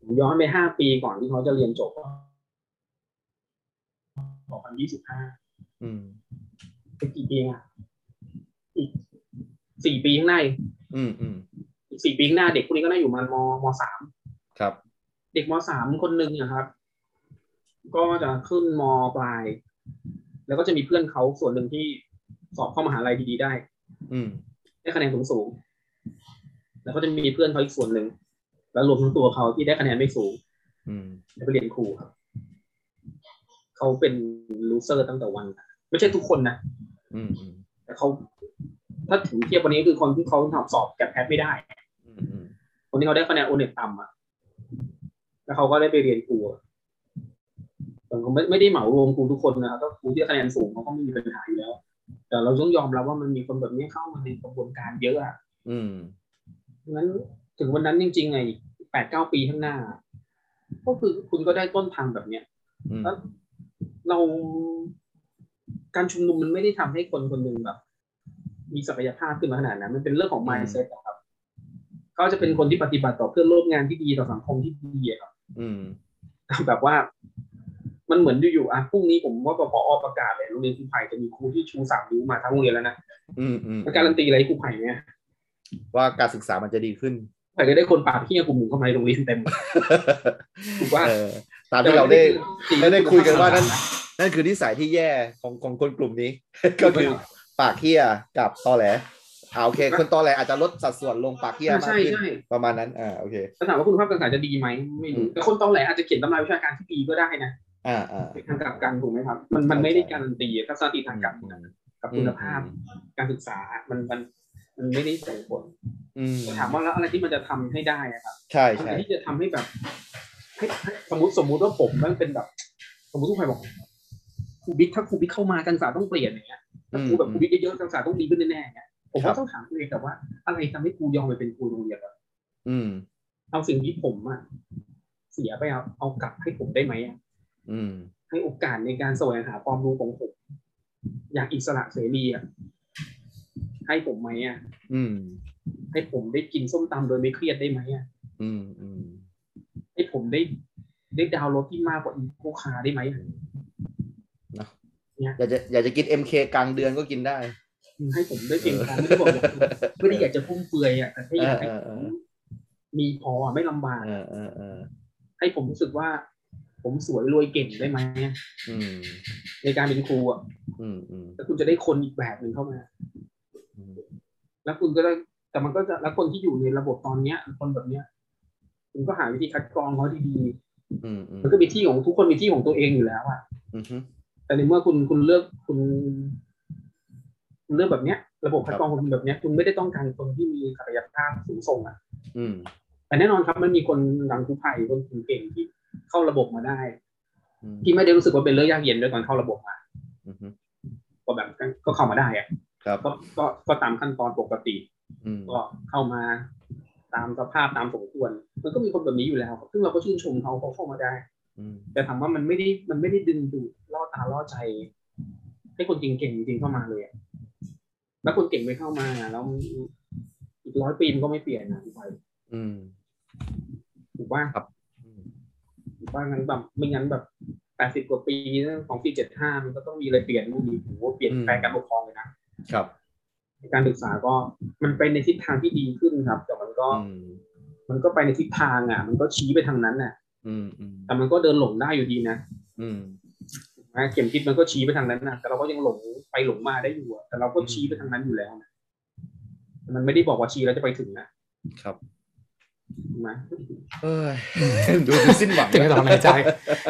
ผมย้อนไปห้าปีก่อนที่เขาจะเรียนจบสองพันยี่สิบห้าอืมเป็นกี่ปีอะอีก สี่ปีข้างหน้าอีกอืมอืมอีกสี่ปีข้างหน้าเด็กคนนี้ก็น่าอยู่มันมมสามครับ เด็กมสามคนหนึ่งนะครับ ก็จะขึ้นมปลาย แล้วก็จะมีเพื่อนเขาส่วนหนึ่งที่สอบเข้ามหาลัยดีๆได้ อืมได้คะแนนสูงสูงๆแล้วก็จะมีเพื่อนเขาอีกส่วนหนึ่งแล้วรวมทั้งตัวเขาที่ได้คะแนนไม่สูง อืมแล้วไปเรียนครูครับเขาเป็นลูเซอร์ตั้งแต่วัน ไม่ใช่ทุกคนนะอืมอืมแต่เขา ถ้าถึงเทียบวันนี้คือคนที่เขาสอบแกดแพทไม่ได้อืมอืมคนที่เขาได้คะแนนโอเน็ตต่ำอะแล้วเขาก็ได้ไปเรียนครูอะแต่เขาไม่ไม่ได้เหมารวมครูทุกคนนะครับก็ครูที่คะแนนสูงเขาก็ไม่มีปัญหาอยู่แล้ว แต่เราต้องยอมรับว่ามันมีคนแบบนี้เข้ามาในกระบวนการเยอะอะอืมงั้นถึงวันนั้นจริงๆไงแปดเก้าปีข้างหน้า ก็คือคุณก็ได้ต้นทางแบบเนี้ยอืมแล้วเราการชุมนุมมันไม่ได้ทำให้คนคนหนึ่งแบบ มีศักยภาพขึ้นมาขนาดนั้น มันเป็นเรื่องของ mindset อะครับเขาจะเป็นคนที่ปฏิบัติต่อเพื่อนร่วมงานที่ดีต่อสังคมที่ดีอะครับ อืมแบบว่า มันเหมือนอยู่ๆอะพรุ่งนี้ผมว่าพอประกาศเลยโรงเรียนครูไผ่จะมีครูที่ชูสามนิ้วมาทั้งโรงเรียนแล้วนะอืมอืมมันการันตีอะไรให้ครูไผ่เนี่ยว่าการศึกษามันจะดีขึ้นไผ่ก็ได้คนปากเฮี้ยกลุ่มหนึ่งเข้ามาในโรงเรียนเต็มถูกปะเออตามที่เราได้สิ่งได้ได้คุยกันว่านั่นะนั่นคือนิสัยที่แย่ของของคนกลุ่มนี้ ก็คือ ปากเฮียกับตอแหลอ่าโอเคคนตอแหลอาจจะลดสัดส่วนลงปากเฮียมากใช่ขึ้นใช่ประมาณนั้นอ่าโอเคแต่ถามว่าคุณภาพการศึกษาจะดีไหมไม่รู้อืมแต่คนตอนแหลอาจจะเขียนตำราวิชาการที่ดีก็ได้นะอ่าอ่าในทางกลับกันถูกไหมครับ มันมันไม่ได้การันตีทัศนคติทางการเมืองกับคุณภาพการศึกษามันมันมันไม่ได้ส่งผลอืมถามว่าแล้วอะไรที่มันจะทำให้ได้อะครับ ใช่อะไรใช่ที่จะทำให้แบบให้ให้สมมติสมมุติว่าผมมันเป็นแบบ สมมติทุกคนบอกครูบิ๊กถ้าครูบิ๊กเข้ามาการศึกษาต้องเปลี่ยนอย่างเงี้ย ถ้าครูแบบครูบิ๊กเยอะๆการศึกษาต้องดีขึ้นแน่ๆเนี่ยผมก็ต้องถามตัวเองแต่ว่า อะไรทำให้ครูยอมไปเป็นครูโรงเรียนอะอืมเอาสิ่งที่ผมอะเสียไปเอาเอากลับให้ผมได้ไหมอะอืมให้โอกาสในการแสวงหาความรู้ของผมอยากอิสระเสรีอะให้ผมไหมอะอืมให้ผมได้กินส้มตำโดยไม่เครียดได้ไหมอะอืมอืมให้ผมได้ได้ดาวน์รถที่มากกว่าอีโคคาได้ไหม อะอยากจะอยากจะกิน MK กลางเดือนก็กินได้ ให้ผมได้เพียงพอไม่ได้บอกอยากไม่ได้อยากจะฟุ่มเฟือยอะแต่แค่อยากให้เออผเอมอมีพออะไม่ลำบากเออเออเออให้ผมรู้สึกว่า ผมสวยรวยเก่งได้ไหมอะอืมในการเป็นครูอะอืมอืมแล้วคุณจะได้คนอีกแบบหนึ่งเข้ามาอืมแล้วคุณก็ได้แต่มันก็จะแล้วคนที่อยู่ในระบบตอนเนี้ย คนแบบเนี้ยคุณก็หาวิธีคัดกรองเขาดีอืมอืมๆมันก็มีที่ของทุกคนมีที่ของตัวเองอยู่แล้วอะอืมฮึ แต่ในเมื่อคุณคุณเลือกคุณคุณเลือกแบบเนี้ย ระบบคัดกรองคุณแบบเนี้ย คุณไม่ได้ต้องการคนที่มีศักยภาพสูงส่งอะอืมแต่แน่นอนครับมันมีคนดังครูไผ่คนเก่งๆที่เข้าระบบมาได้อืมที่ไม่ได้รู้สึกว่าเป็นเรื่องยากเย็นด้วยตอนเข้าระบบมาอืมฮึก็แบบก็เข้ามาได้อะครับก็ก็ก็ตามขั้นตอนปกติอืมก็เข้ามาตามสภาพตามสมควร มันก็มีคนแบบนี้อยู่แล้ว ซึ่งเราก็ชื่นชมเขาเขาเข้ามาได้อืม แต่ถามว่ามันไม่ได้มันไม่ได้ดึงดูดล่อตาล่อใจ ให้คนเก่งๆจริงๆเข้ามาเลยอะแล้วคนเก่งไม่เข้ามาแล้วอีกร้อยปีมันก็ไม่เปลี่ยนนะพี่ไปอืมถูกว่าครับถูกว่างั้นแบบไม่งั้นแบบแปดสิบกว่าปีของปีเจ็ดห้ามันก็ต้องมีอะไรเปลี่ยนนู่นนี่ถือว่าเปลี่ยนแปลงการปกครองเลยนะครับการศึกษาก็มันไปในทิศทางที่ดีขึ้นครับ แต่มันก็อืมมันก็ไปในทิศทางอะ มันก็ชี้ไปทางนั้นน่ะ อืมอืมแต่มันก็เดินหลงได้อยู่ดีนะอืมนะเข็มทิศมันก็ชี้ไปทางนั้นนะแต่เราก็ยังหลงไปหลงมาได้อยู่อะแต่เราก็ชี้ไปทางนั้นอยู่แล้วนะมันไม่ได้บอกว่าชี้แล้วจะไปถึงนะครับถูกไหมเอ้ยดูสิ้นหวังถึงกับถอนหายใจ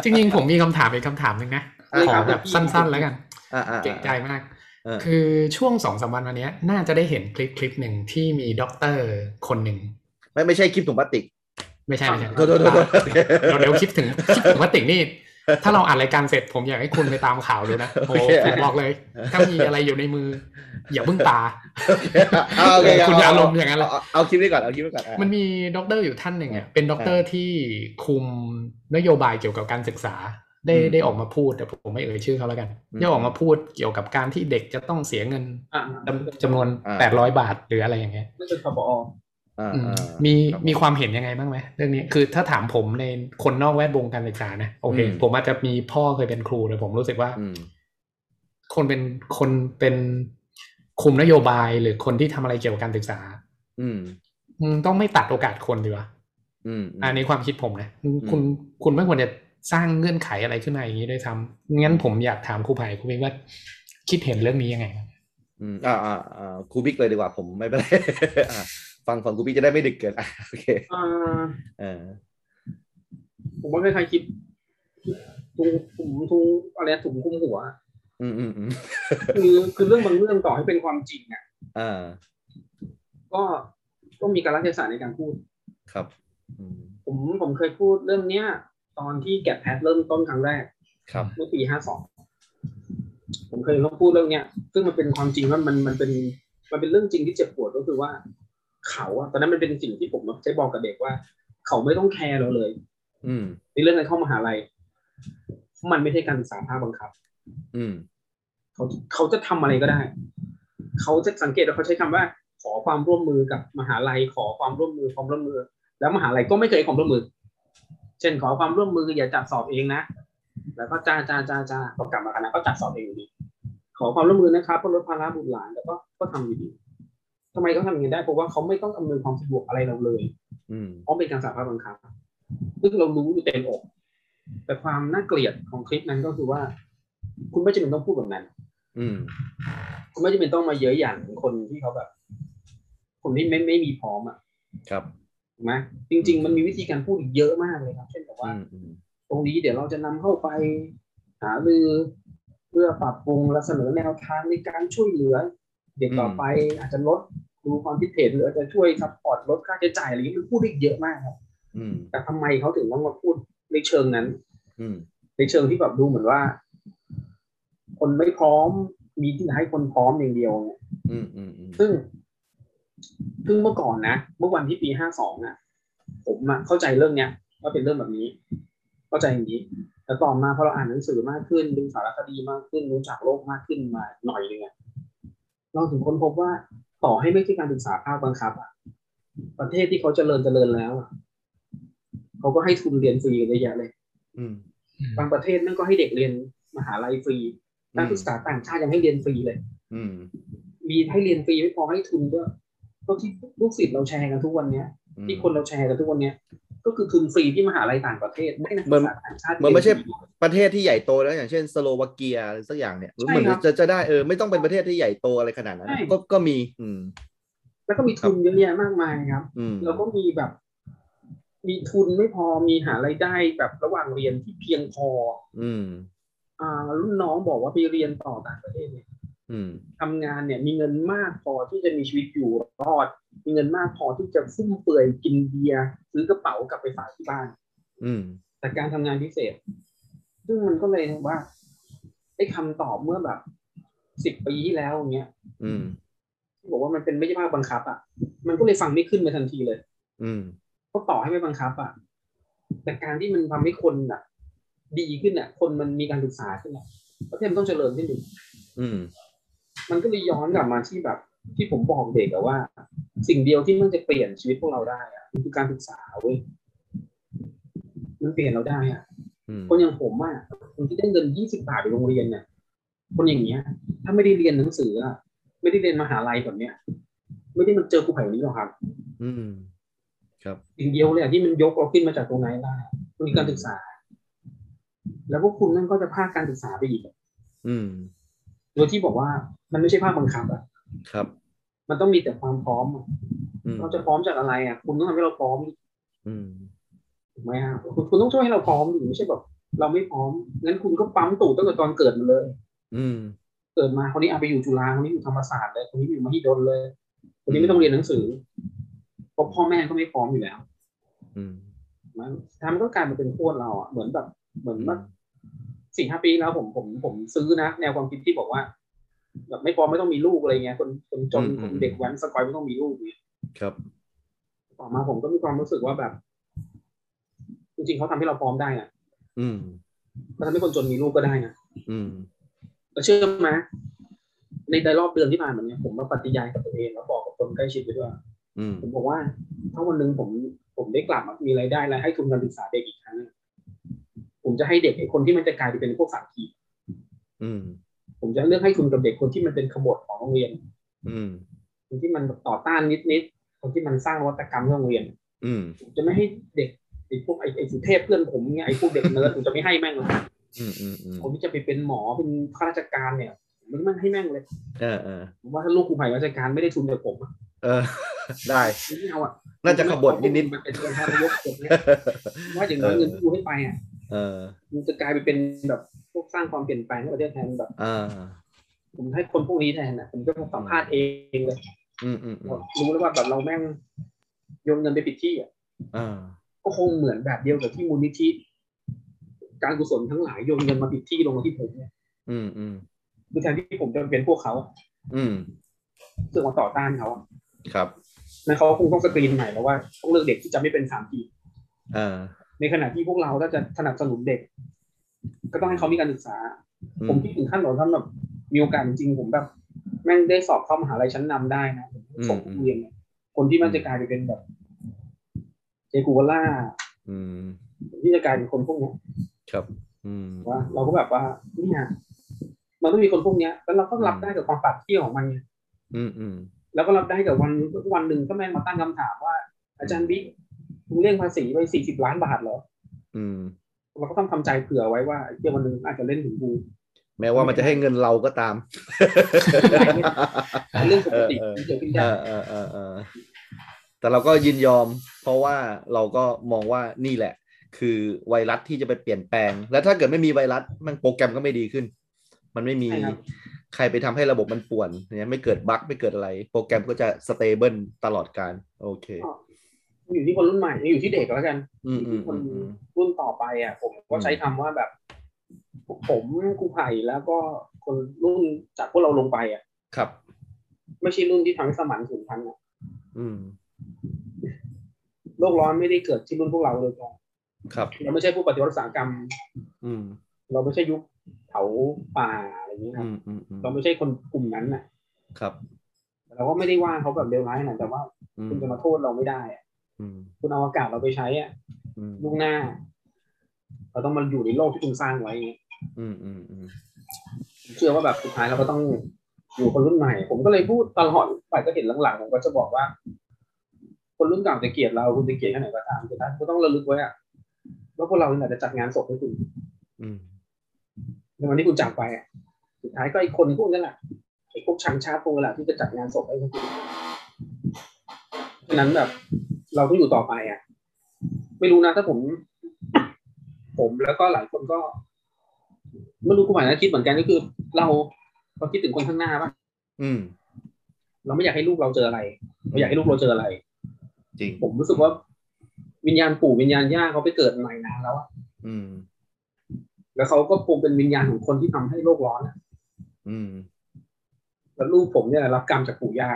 จริงๆ ผมมีคำถามอีกคำถามหนึ่งนะอะขอแบบสั้นๆแล้วกันอ่าอ่าเก่งใจมากเออคือช่วงสองสามวันวันเนี้ยน่าจะได้เห็นคลิปคลิปหนึ่งที่มีด็อกเตอร์คนหนึ่งไม่ไม่ใช่คลิปถุงพลาสติก ไม่ใช่ไม่ใช่โทษโทษโทษโทษเดี๋ยวเดี๋ยวคิดถึงคิดถึงว่าติ่งนี่ถ้าเราอ่านรายการเสร็จผมอยากให้คุณไปตามข่าวดูนะโอ้โอเคผมบอกเลย ถ้ามีอะไรอยู่ในมือ อย่าเพิ่งตาเอาโอเคคุณอย่าอารมณ์อย่างนั้นเลยเเอาเอาคลิปนี้ก่อนเอาคลิปนี้ก่อนอะมันมีด็อกเตอร์อยู่ท่านหนึ่งอะเป็นด็อกเตอร์ที่คุมนโยบายเกี่ยวกับการศึกษา ได้อืมได้ออกมาพูดแต่ผมไม่เอ่ยชื่อเขาแล้วกันอืมได้ออกมาพูดเกี่ยวกับการที่เด็กจะต้องเสียเงินอ่าจำจำนวนอ่าแปดร้อยบาทหรืออะไรอย่างเงี้ยนั่นคือคปออ่าอื มอ่ามีครับมีความเห็นยังไงบ้างไหมเรื่องนี้คือถ้าถามผมในคนนอกแวดวงการศึกษานะโอเคอืมผมอาจจะมีพ่อเคยเป็นครูแต่ผมรู้สึกว่าอืมคนเป็นคนเป็นคุมนโยบายหรือคนที่ทำอะไรเกี่ยวกับการศึกษาอืมอืมต้องไม่ตัดโอกาสคนดีวะอืมอันนี้ความคิดผมนะอืมคุณคุณไม่ควรจะสร้างเงื่อนไขอะไรขึ้นมาอย่างนี้ด้วยซ้ำงั้นผมอยากถามครูไผ่ครูบิ๊กว่า คิดเห็นเรื่องนี้ยังไงครับอืมอ่าอ่าอ่าครูบิ๊กเลยดีกว่าผมไม่เป็นไรอะ ฟังฝั่งครูบิ๊กจะได้ไม่ดึกเกินอะโอเคอ่าเออผมว่าใครๆคิดทุงถุงทุงอะไรนะถุงคุมหัว อืมอืมอืมคือคือเรื่องบางเรื่องต่อให้เป็นความจริงอะอ่าก็ก็มีการรัฐศาสตร์ในการพูด ครับอืมผมผมเคยพูดเรื่องเนี้ย ตอนที่แกะแพทเริ่มต้นครั้งแรก ครับเมื่อปีห้าสองผมเคยต้องพูดเรื่องเนี้ย ซึ่งมันเป็นความจริงว่ามันมันเป็น มันเป็นเรื่องจริงที่เจ็บปวดก็คือว่า เขาอะตอนนั้นมันเป็นสิ่งที่ผมใช้บอกกับเด็กว่า เขาไม่ต้องแคร์เราเลย อืมในเรื่องการเข้ามหาลัยมันไม่ใช่การศึกษาภาคบังคับ อืม เขาเขาจะทำอะไรก็ได้ เขาจะสังเกตว่าเขาใช้คำว่า ขอความร่วมมือกับมหาลัย ขอความร่วมมือความร่วมมือ แล้วมหาลัยก็ไม่เคยให้ความร่วมมือ เช่นขอความร่วมมืออย่าจัดสอบเองนะแล้วก็จ้าจ้าจ้าจ้าพอกลับมาคณะก็จัดสอบเองอยู่ดี ขอความร่วมมือนะครับเพื่อลดภาระบุตรหลานแต่ก็ก็ทำอยู่ดี ทำไมเขาทำอย่างนี้ได้เพราะว่าเขาไม่ต้องอำนวยความสะดวกอะไรเราเลย อืมเพราะเป็นการสาภาพบังคับซึ่งเรารู้อยู่เต็มอก แต่ความน่าเกลียดของคลิปนั้นก็คือว่า คุณไม่จำเป็นต้องพูดแบบนั้น อืม คุณไม่จำเป็นต้องมาเย้ยหยันคนที่เขาแบบ คนที่ไม่ไม่มีพร้อมอะ ครับถูกไหมจริง ๆ มันมีวิธีการพูดอีกเยอะมากเลยครับ เช่นแบบว่าอืมอืมตรงนี้เดี๋ยวเราจะนำเข้าไป หารือเพื่อปรับปรุงและเสนอแนวทางในการช่วยเหลือ เด็กต่อไปอาจจะลด ดูความคิดเห็นหรืออาจจะช่วย support ลดค่าใช้จ่ายอะไรอย่างนี้มันพูดได้อีกเยอะมากครับอืมแต่ทำไมเขาถึงต้องมาพูดในเชิงนั้น อืมในเชิงที่แบบดูเหมือนว่า คนไม่พร้อมมีที่ให้คนพร้อมอย่างเดียวเนี่ยอืมอืมอืมซึ่ง ซึ่งเมื่อก่อนนะเมื่อวันที่ปีห้าสองอะผมอะเข้าใจเรื่องเนี้ยว่าเป็นเรื่องแบบนี้ เข้าใจอย่างนี้แต่ต่อมาพอเราอ่านหนังสือมากขึ้นดูสารคดีมากขึ้นรู้จักโลกมากขึ้นมาหน่อยนึงอะเราถึงค้นพบว่า ต่อให้ไม่ใช่การศึกษาภาคบังคับอะประเทศที่เขาเจริญเจริญแล้วอะเขาก็ให้ทุนเรียนฟรีกันเยอะแยะเลย อืมบางประเทศนั่นก็ให้เด็กเรียนมหาลัยฟรีนักศึกษาต่างชาติยังให้เรียนฟรีเลย อืม มีให้เรียนฟรีไม่พอให้ทุนด้วยก็ที่ลูกศิษย์เราแชร์กันทุกวันเนี้ยที่คนเราแชร์กันทุกวันเนี้ย ก็คือทุนฟรีที่มหาลัยต่างประเทศไม่ให้นักศึกษาต่างชาติมันไม่ใช่รียฟรีประเทศที่ใหญ่โตแล้วอย่างเช่นสโลวาเกียหรือสักอย่างเนี่ยหรือใช่เหมือนครับจะจะได้เออไม่ต้องเป็นประเทศที่ใหญ่โตอะไรขนาดนั้นใช่ก็ก็มี อืม แล้วก็มีทุนเยอะแยะมากมายครับอืมแล้วก็มีแบบ มีทุนไม่พอมีหารายได้แบบระหว่างเรียนที่เพียงพอ อืม อ่า รุ่นน้องบอกว่าไปเรียนต่อต่างประเทศเนี่ยอืมทำงานเนี่ยมีเงินมากพอที่จะมีชีวิตอยู่รอด มีเงินมากพอที่จะฟุ่มเฟือยกินเบียร์ซื้อกระเป๋ากลับไปฝากที่บ้าน อืมแต่การทำงานพิเศษ ซึ่งมันก็เลยว่าไอ้คำตอบเมื่อแบบสิบปีที่แล้วอย่างเงี้ย อืมที่บอกว่ามันเป็นไม่ใช่ภาคบังคับอะ มันก็เลยฟังไม่ขึ้นมาทันทีเลย อืมเพราะต่อให้ไม่บังคับ อะ แต่การที่มันทำให้คนอะ ดีขึ้นอะ คนมันมีการศึกษาขึ้นอะประเทศมันต้องเจริญขึ้นดิอืมมันก็เลยย้อนกลับมาที่แบบ ที่ผมบอกเด็กอะว่า สิ่งเดียวที่มันจะเปลี่ยนชีวิตพวกเราได้อะมันคือการศึกษาเว้ยมันเปลี่ยนเราได้อะอืมคนอย่างผมอะคนที่ได้เงินยี่สิบาทไปโรงเรียนเนี่ยคนอย่างเงี้ย ถ้าไม่ได้เรียนหนังสืออะไม่ได้เรียนมหาลัยแบบเนี้ยไม่ได้มาเจอครูไผ่นี้หรอกครับ อืม ครับสิ่งเดียวเลยอะที่มันยกเราขึ้นมาจากตรงนั้นได้มันคือการศึกษา แล้วพวกคุณนั่นก็จะภาคการศึกษาไปอีก อืม โดยที่บอกว่ามันไม่ใช่ภาคบังคับอะครับ มันต้องมีแต่ความพร้อมอะอืมเราจะพร้อมจากอะไรอะคุณต้องทำให้เราพร้อมอืมถูกไหมฮะคุณคุณต้องช่วยให้เราพร้อมดิไม่ใช่แบบเราไม่พร้อมงั้นคุณก็ปั๊มตู่ตั้งแต่ตอนเกิดมาเลย อืม เกิดมาคนนี้เอาไปอยู่จุฬาคนนี้อยู่ธรรมศาสตร์เลยคนนี้อยู่มหิดลเลยคนนี้ไม่ต้องเรียนหนังสือเพราะพ่อแม่ก็ไม่พร้อมอยู่แล้ว อืมมันทำก็กลายมาเป็นโคตรเราอะเหมือนแบบเหมือนว่าสี่ห้าปีแล้วผมผมผมซื้อนะ แนวความคิดที่บอกว่า แบบไม่พร้อมไม่ต้องมีลูกอะไรเงี้ยคนคนจนคนเด็กแว้นสกอยไม่ต้องมีลูกเนี่ยครับ ต่อมาผมก็มีความรู้สึกว่าแบบ จริงๆเขาทำให้เราพร้อมได้อะอืมเขาทำให้คนจนมีลูกก็ได้นะอืมแล้วเชื่อไหมในในรอบเดือนที่ผ่านมาเนี่ยผมมาปฏิญาณกับตัวเองแล้วบอกกับคนใกล้ชิดไปด้วยอืมผมบอกว่า ถ้าวันหนึ่งผมผมได้กลับมามีรายได้และให้ทุนการศึกษาเด็กอีกครั้งผมจะให้เด็กไอ้คนที่มันจะกลายไปเป็นพวกสามขีอืม ผมจะเลือกให้ทุนกับเด็กคนที่มันเป็นขบฏของโรงเรียน อืมคนที่มันต่อต้านนิดๆคนที่มันสร้างนวัตกรรมให้โรงเรียน อืมผมจะไม่ให้เด็กไอ้พวกไอ้ไอ้สุเทพเพื่อนผมเนี่ยไอ้พวกเด็กเนิร์ดผมจะไม่ให้แม่งเลยอืมอืมอืมผมที่จะไปเป็นหมอเป็นข้าราชการเนี่ยมันไม่ให้แม่งเลย เออเออผมว่าถ้าลูกครูไผ่ราชการไม่ได้ทุนจากผมอะเออ ได้ไม่เอาอะน่าจะขบฏนิดๆมันเป็นการนายกแบบเนี้ยๆว่าอย่างน้อยเงินที่กูให้ไปอะ เออมันจะกลายไปเป็นแบบพวกสร้างความเปลี่ยนแปลงให้ประเทศไทยมันแบบอ่าผมให้คนพวกนี้แทนนะผมก็สัมภาษณ์เองเลยอืมอืมอืมรู้แล้วว่าแบบเราแม่งโยนเงินไปผิดที่อะอ่าก็คงเหมือนแบบเดียวกับที่มูลนิธิการกุศลทั้งหลายโยนเงินมาผิดที่ลงมาที่ผมเนี่ยอืมอืมคือแทนที่ผมจะเป็นพวกเขาอะอืมซึ่งมาต่อต้านเขาอะครับนั่นเขาคงต้องสกรีนใหม่แล้วว่าต้องเลือกเด็กที่จะไม่เป็นสามทีอ่า ในขณะที่พวกเราถ้าจะสนับสนุนเด็ก ก็ต้องให้เขามีการศึกษาอืผมคิดถึงขั้นตอนท่านแบบมีโอกาสจริงๆผมแบบแม่งได้สอบเข้ามหาลัยชั้นนำได้นะผมส่งเรียนเนี่ยคนที่มันจะกลายไปเป็นแบบเจกูวล่าอืมที่จะกลายเป็นคนพวกเนี้ยครับ อืมว่าเราก็แบบว่าเนี่ยมันต้องมีคนพวกเนี้ย แล้วเราก็รับได้กับความปรับเที่ยวของมันไงอืมอืมแล้วก็รับได้กับวันวันหนึ่งก็แม่งมาตั้งคำถามว่า อาจารย์บิ๊ก คุณเรียกภาษีไปสี่สิบล้านบาทเหรอ อืม เราก็ต้องทำใจเผื่อไว้ว่าเดี๋ยววันหนึ่งอาจจะเล่นถึงกูแม้ว่ามันจะให้เงินเราก็ตามเรื่องปกติเออที่เกิดขึ้นเอได้อเออเออเออแต่เราก็ยินยอม เพราะว่าเราก็มองว่านี่แหละ คือไวรัสที่จะไปเปลี่ยนแปลง แล้วถ้าเกิดไม่มีไวรัสมันโปรแกรมก็ไม่ดีขึ้น มันไม่มีใครไปทำให้ระบบมันป่วนเนี่ยไม่เกิดบั๊กไม่เกิดอะไร โปรแกรมก็จะสเตเบิลตลอดการ โอเค อยู่ที่คนรุ่นใหม่อยู่ที่เด็กแล้วกันอืมอืมคอืนมอืมรุ่นต่อไปอะ ผมก็ใช้คำว่าแบบ ผมครูไผ่แล้วก็คนรุ่นจากพวกเราลงไปอะ ครับ ไม่ใช่รุ่นที่ทำให้สมันสูญพันธุ์อะอืมโลกร้อนไม่ได้เกิดที่รุ่นพวกเราเลยตรงครับ เราไม่ใช่ผู้ปฏิวัติอุตสาหกรรม อืม เราไม่ใช่ยุคเผาป่าอะไรอย่างนี้ครัอืบมอืมอืมเราไม่ใช่คนกลุ่มนั้นน่ะ ครับเราก็ไม่ได้ว่าเขาแบบเลวร้ายขนาดแต่ว่าอืมคุณจะมาโทษเราไม่ได้อะอืม คุณเอาอากาศเราไปใช้อะอืมลูกหน้า เราต้องมาอยู่ในโลกที่คุณสร้างไว้ไงอืมอืมอืมผมเชื่อว่าแบบสุดท้ายเราก็ต้องอยู่คนรุ่นใหม่ ผมก็เลยพูดตลอดฝ่ายก็เห็นหลังๆผมก็จะบอกว่า คนรุ่นเก่าจะเกลียดเราคุณจะเกลียดแค่ไหนก็ตามสุดท้ายคุณก็ต้องระลึกไว้อะว่าพวกเราเนี่ยจะจัดงานศพให้คุณอืมในวันที่คุณจากไปอะสุดท้ายก็ไอ้คนพวกนั้นแหละไอ้พวกชังชาติพวกนั้นแหละที่จะจัดงานศพให้คุณฉะนั้นแบบ เราต้องอยู่ต่อไปอะ ไม่รู้นะถ้าผม ผมแล้วก็หลายคนก็ไม่รู้กูหมายนะคิดเหมือนกันก็คือ เราเราคิดถึงคนข้างหน้าป่ะอืม เราไม่อยากให้ลูกเราเจออะไรเราอยากให้ลูกเราเจออะไร จริง ผมรู้สึกว่าวิญญาณปู่วิญญาณย่าเขาไปเกิดใหม่นานแล้วอะอืม แล้วเขาก็คงเป็นวิญญาณของคนที่ทำให้โลกร้อนอะอืม แล้วลูกผมเนี่ยรับกรรมจากปู่ย่า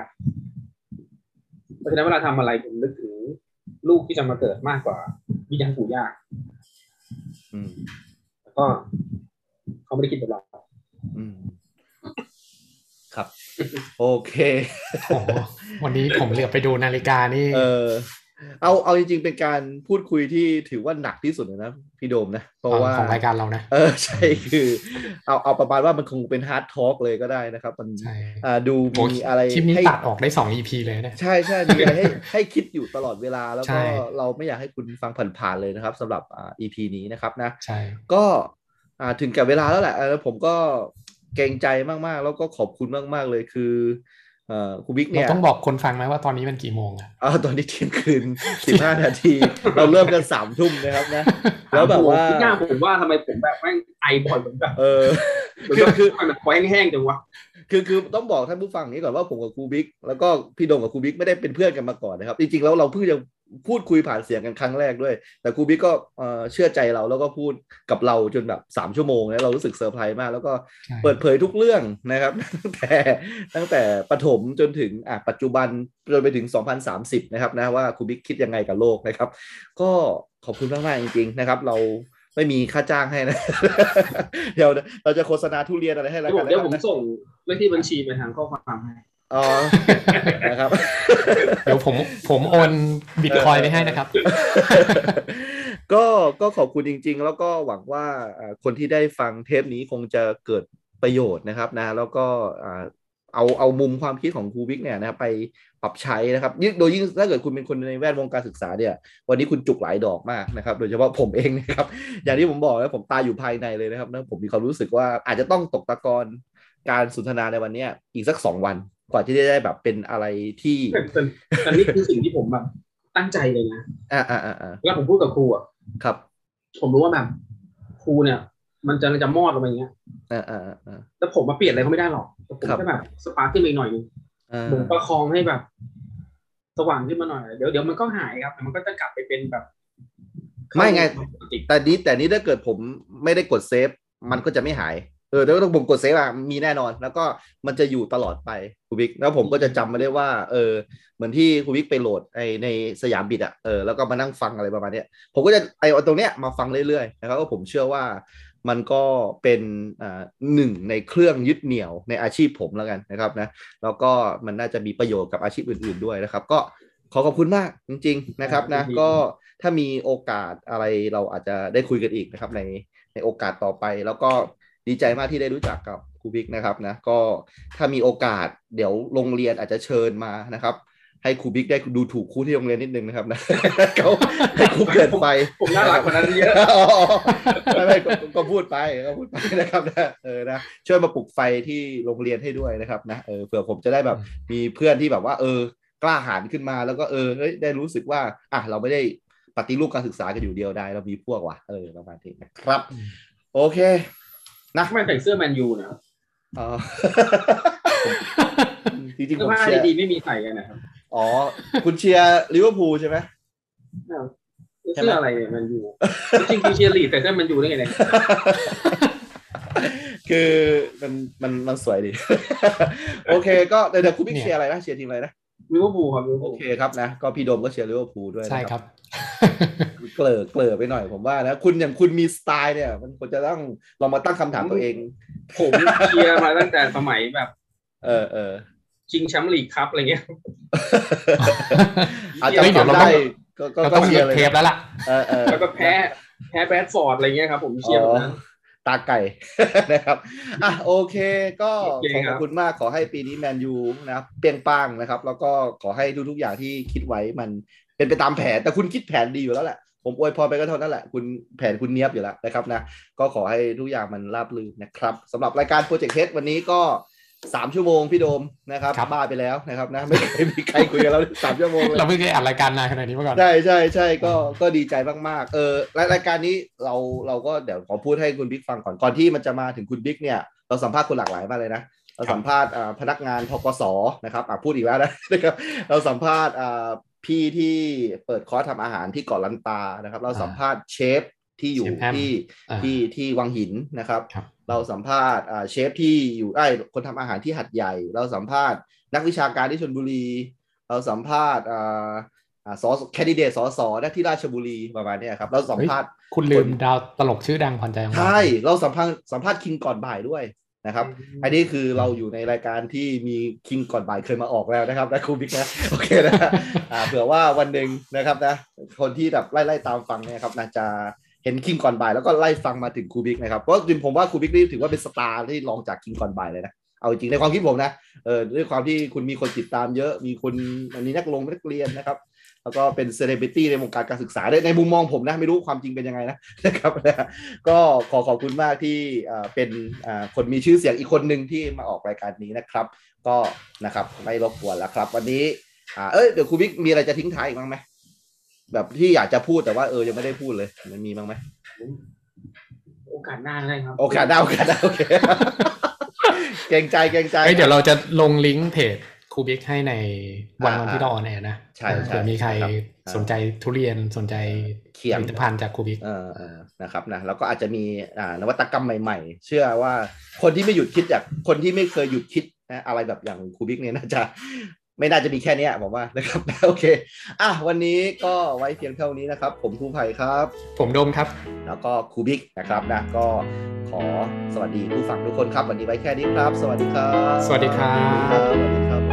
เพราะฉะนั้นเวลาทำอะไรผมนึกถึง ลูกที่จะมาเกิดมากกว่าวิญญาณปู่ย่าอืมแล้วก็เขาไม่ได้คิดแบบเราอืมครับ โอเคโอ้โหวันนี้ผมเหลือบไปดูนาฬิกานี่ เออ เอาเอาจริงๆเป็นการพูดคุยที่ถือว่าหนักที่สุดเลยนะพี่โดมนะ เพราะว่าของรายการเรานะ เออใช่คือ เอาเอาประมาณว่ามันคงเป็น hard talk เลยก็ได้นะครับ มันใช่อ่าดูโอ้มีอะไรคลิปนี้ให้ตัดออกได้สอง EP เลยนะ ใช่ใช่มีอะไรให้ให้คิดอยู่ตลอดเวลาแล้วใช่ก็เราไม่อยากให้คุณฟังผ่านๆเลยนะครับสำหรับอ่า EP นี้นะครับนะใช่ก็อ่าถึงกับเวลาแล้วแหละเออผมก็เกรงใจมากๆ แล้วก็ขอบคุณมากๆเลยคือ เอ่อครูบิ๊กเราเนี่ยต้องบอกคนฟังไหมว่าตอนนี้มันกี่โมงอะอ่าตอนนี้เที่ยงคืนสิบห้านาที เราเริ่มกันสามทุ่มนะครับนะ แล้วแบบว่าหน้าผมว่าทำไมผมแบบแม่งไอบ่อยเหมือนแบบเออเหมือน คือแบบคือทำไมมันคอแห้งๆจังวะคือคือต้องบอกท่านผู้ฟังนี้ก่อนว่าผมกับครูบิ๊กแล้วก็พี่โดมกับครูบิ๊กไม่ได้เป็นเพื่อนกันมาก่อนนะครับ จริงๆแล้วเราเพิ่งจะพูดคุยผ่านเสียงกันครั้งแรกด้วย แต่ครูบิ๊กก็เอ่อเชื่อใจเราแล้วก็พูดกับเราจนแบบสามชั่วโมงแล้วเรารู้สึกเซอร์ไพรส์มาก แล้วก็ใช่เปิดเผยทุกเรื่องนะครับตั้งแต่ตั้งแต่ประถมจนถึงอะปัจจุบันจนไปถึง 2030 นะครับนะว่าครูบิ๊กคิดยังไงกับโลกนะครับ ก็ขอบคุณมากๆจริง ๆ นะครับ เรา ไม่มีค่าจ้างให้นะ เดี๋ยวเราจะโฆษณาทุเรียนอะไรให้แล้วเดี๋ยวกันเดี๋ยวผมนะส่งเลขที่บัญชีไปทางข้อความให้อ๋อนะครับ เดี๋ยวผมผมโอนบิตคอยไปให้นะครับ ก็ก็ขอบคุณจริง ๆ แล้วก็หวังว่าอ่าคนที่ได้ฟังเทปนี้คงจะเกิดประโยชน์นะครับนะ แล้วก็อ่า เอาเอามุมความคิดของครูวิกเนี่ยนะครับไปปรับใช้นะครับยิ่งโดยยิ่งถ้าเกิดคุณเป็นคนในแวดวงการศึกษาเนี่ย วันนี้คุณจุกหลายดอกมากนะครับ โดยเฉพาะผมเองนะครับ อย่างที่ผมบอกนะผมตายอยู่ภายในเลยนะครับนะผมมีความรู้สึกว่าอาจจะต้องตกตะกอนการสนทนาในวันเนี้ยอีกสักสองวันกว่าที่จะได้แบบเป็นอะไรที่แต่แต่แต่นี่คือสิ่งที่ผมแบบตั้งใจเลยนะอ่าอ่าอ่าอ่าแล้วผมพูดกับครูอะครับ ผมรู้ว่าแบบครูเนี่ย มันจะจะมอดลงไปอย่างเงี้ยอ่าอ่าอ่าแต่ผมมาเปลี่ยนอะไรเขาไม่ได้หรอกแต่ผมครับแค่แบบ spark ขึ้นไปอีกหน่อยนึงอ่าเหมือนประคองให้แบบ สว่างขึ้นมาหน่อยเดี๋ยวเดี๋ยวมันก็หายครับแต่มันก็จะกลับไปเป็นแบบ ไม่ไงปกติแต่นี้แต่นี้ถ้าเกิดผมไม่ได้กด save มันก็จะไม่หายเออแต่ว่าต้องผมกด save อะมีแน่นอน แล้วก็มันจะอยู่ตลอดไปครูบิ๊กแล้วผมก็จะจำมาได้ว่า เออ เหมือนที่ครูบิ๊กไปโหลดไอในสยามบิดอะเออแล้วก็มานั่งฟังอะไรประมาณเนี้ยผมก็จะไอเอาตรงเนี้ยมาฟังเรื่อยๆนะครับก็ผมเชื่อว่า มันก็เป็นอ่าหนึ่งในเครื่องยึดเหนี่ยวในอาชีพผมแล้วกันนะครับนะแล้วก็มันน่าจะมีประโยชน์กับอาชีพอื่น ๆด้วยนะครับ ก็ขอขอบคุณมากจริง ๆนะครับนะก็ถ้ามีโอกาสอะไรเราอาจจะได้คุยกันอีกนะครับในในโอกาสต่อไป แล้วก็ดีใจมากที่ได้รู้จักกับครูบิ๊กนะครับนะก็ถ้ามีโอกาสเดี๋ยวโรงเรียนอาจจะเชิญมานะครับ ให้ครูบิ๊กได้ดูถูกครูที่โรงเรียนนิดนึงนะครับนะเขาให้ครูเกิดไปผมน่ารักกว่านั้นเยอะอ๋อไม่ไม่ก็ก็พูดไปก็พูดไปนะครับนะเออนะช่วยมาปลุกไฟที่โรงเรียนให้ด้วยนะครับนะเออเผื่อผมจะได้แบบมีเพื่อนที่แบบว่า เออกล้าหาญขึ้นมาแล้วก็เออเฮ้ยได้รู้สึกว่า อะเราไม่ได้ปฏิรูปการศึกษากันอยู่เดียวได้เรามีพวกว่ะเออประมาณนี้นะครับ โอเค นะทำไมใส่เสื้อแมนยูเนี่ยเออจริงๆผเสื้อมผ้าเชียร์ดีๆไม่มีใส่กันนะครับ อ๋อ คุณเชียร์ลิเวอร์พูลใช่ไหมเสื้ออะไรเนี่ยแมนยูจริงๆคือเชียร์ลีดแต่เสื้อแมนยูได้ไงเนี่ยคือมันมันมันสวยดี โอเค ก็เดี๋ยวเดี๋ยวคุณบิ๊กเนี่ยเชียร์อะไรนะเชียร์ทีมอะไรนะลิเวอร์พูลครับลิเวอร์โอพูลเคครับนะ ก็พี่โดมก็เชียร์ลิเวอร์พูลด้วยนะใช่ครับ เกลอเกลอไปหน่อยผมว่านะ คุณอย่างคุณมีสไตล์เนี่ย มันควรจะต้องลองมาตั้งคำถามตัวเอง ผมเชียร์มาตั้งแต่สมัยแบบ เออเออ ชิงแชมป์ลีกคัพอะไรเงี้ยอาจจะเฮ้ยเดี๋ยวเราได้ต้องก็ก็เราก็ต้องเชีมียร์เลยเทปแล้วล่ะเออเออแล้วก็แพ้แพ้แบดฟอร์ดอะไรเงี้ยครับ ผมเชียร์แบบนั้นตาไก่นะครับอะโอเค ก็โอเคขอคขรัอบบคุณมากขอให้ปีนี้แมนยูนะครับเปรี้ยงปร้างนะครับ แล้วก็ขอให้ทุกๆอย่างที่คิดไว้มันเป็นไปตามแผนแต่คุณคิดแผนดีอยู่แล้วแหละผมอวยพรไปก็เท่านั้นแหละ คุณแผนคุณเนียบอยู่แล้วนะครับนะ ก็ขอให้ทุกอย่างมันราบรื่นนะครับสำหรับรายการ Project H วันนี้ก็ สามชั่วโมงพี่โดมนะครับครับบ้าไปแล้วนะครับนะไม่เคยมีใครคุยกับเราสามชั่วโมงเลยเราไม่เคยอัดรายการนานขนาดนี้มาก่อนใช่ใช่ใช่ก็ก็ดีใจมากๆเออรายรายการนี้เราเราก็เดี๋ยวขอพูดให้คุณบิ๊กฟังก่อนก่อนที่มันจะมาถึงคุณบิ๊กเนี่ยเราสัมภาษณ์คนหลากหลายมากเลยนะเราสัมภาษณ์อ่าพนักงานธกสนะครับอะพูดอีกแล้วนะนะครับเราสัมภาษณ์อ่าพี่ที่เปิดคอร์สทำอาหารที่เกาะลันตานะครับ เราสัมภาษณ์เชฟที่อยู่เชฟแอมที่อ่าที่ที่วังหินนะครับครับ เราสัมภาษณ์อ่าเชฟที่อยู่ไอ้ยคนทำอาหารที่หาดใหญ่ เราสัมภาษณ์ นักวิชาการที่ชลบุรี เราสัมภาษณ์อ่าอ่าสอแคนดิเดตสอสอได้ที่ราชบุรีประมาณเนี้ยครับ เราสัมภาษณ์คุณลืมดาวตลกชื่อดังขวัญใจของเราใช่เราสัมภาษณ์สัมภาษณ์คิงก่อนบ่ายด้วยนะครับ อันนี้คือเราอยู่ในรายการที่มีคิงก่อนบ่ายเคยมาออกแล้วนะครับนะครูบิ๊กนะโอเคนะอ่าเผื่อว่าวันหนึ่งนะครับนะคนที่แบบไล่ๆตามฟังเนี่ยครับนะจะ เห็นคิงก่อนบ่ายแล้วก็ไล่ฟังมาถึงครูบิ๊กนะครับเพราะจริงผมว่าครูบิ๊กนี่ถือว่าเป็นสตาร์ที่รองจากคิงก่อนบ่ายเลยนะเอาจริงในความคิดผมนะเออด้วยความที่คุณมีคนติดตามเยอะ มีคนอันนี้นักลงนักเรียนนะครับ แล้วก็เป็นเซเลบริตี้ในวงการการศึกษาด้ในมุมมองผมนะ ไม่รู้ความจริงเป็นยังไงนะนะครับนะก็ขอขอบคุณมากที่อ่าเป็นอ่าคนมีชื่อเสียงอีกคนหนึ่งที่มาออกรายการนี้นะครับ ก็นะครับไม่รบกวนแล้วครับ วันนี้อเอ้ยเดี๋ยวครูบิ๊กมีอะไรจะทิ้งท้ายอีกบ้างไหม แบบที่อยากจะพูดแต่ว่าเออยังไม่ได้พูดเลย มันมีบ้างไหมโอกาสหน้าได้ครับ โอกาสได้โอกาสได้โอเคเกรงใจเกรงใจเอ้ยเดี๋ยวเราจะลงลิงก์เพจครูบิ๊กให้ในวันอ่าวันที่เรา on air นะใช่ใช่เผื่อมีใครครับสนใจทุเรียนสนใจเขียนผลิตภัณฑ์จากครูบิ๊กเออเออนะครับนะแล้วก็อาจจะมีอ่านวัตกรรมใหม่ ๆ เชื่อว่าคนที่ไม่หยุดคิดจากคนที่ไม่เคยหยุดคิดนะอะไรแบบอย่างครูบิ๊กเนี่ยน่าจะ ไม่น่าจะมีแค่เนี้ยผมว่านะครับโอเคอะวันนี้ก็ไว้เพียงเท่านี้นะครับ ผมครูไผ่ครับ ผมโดมครับ แล้วก็ครูบิ๊กนะครับนะก็ขอสวัสดีผู้ฟังทุกคนครับ วันนี้ไว้แค่นี้ครับ สวัสดีครับ สวัสดีครับสวัสดี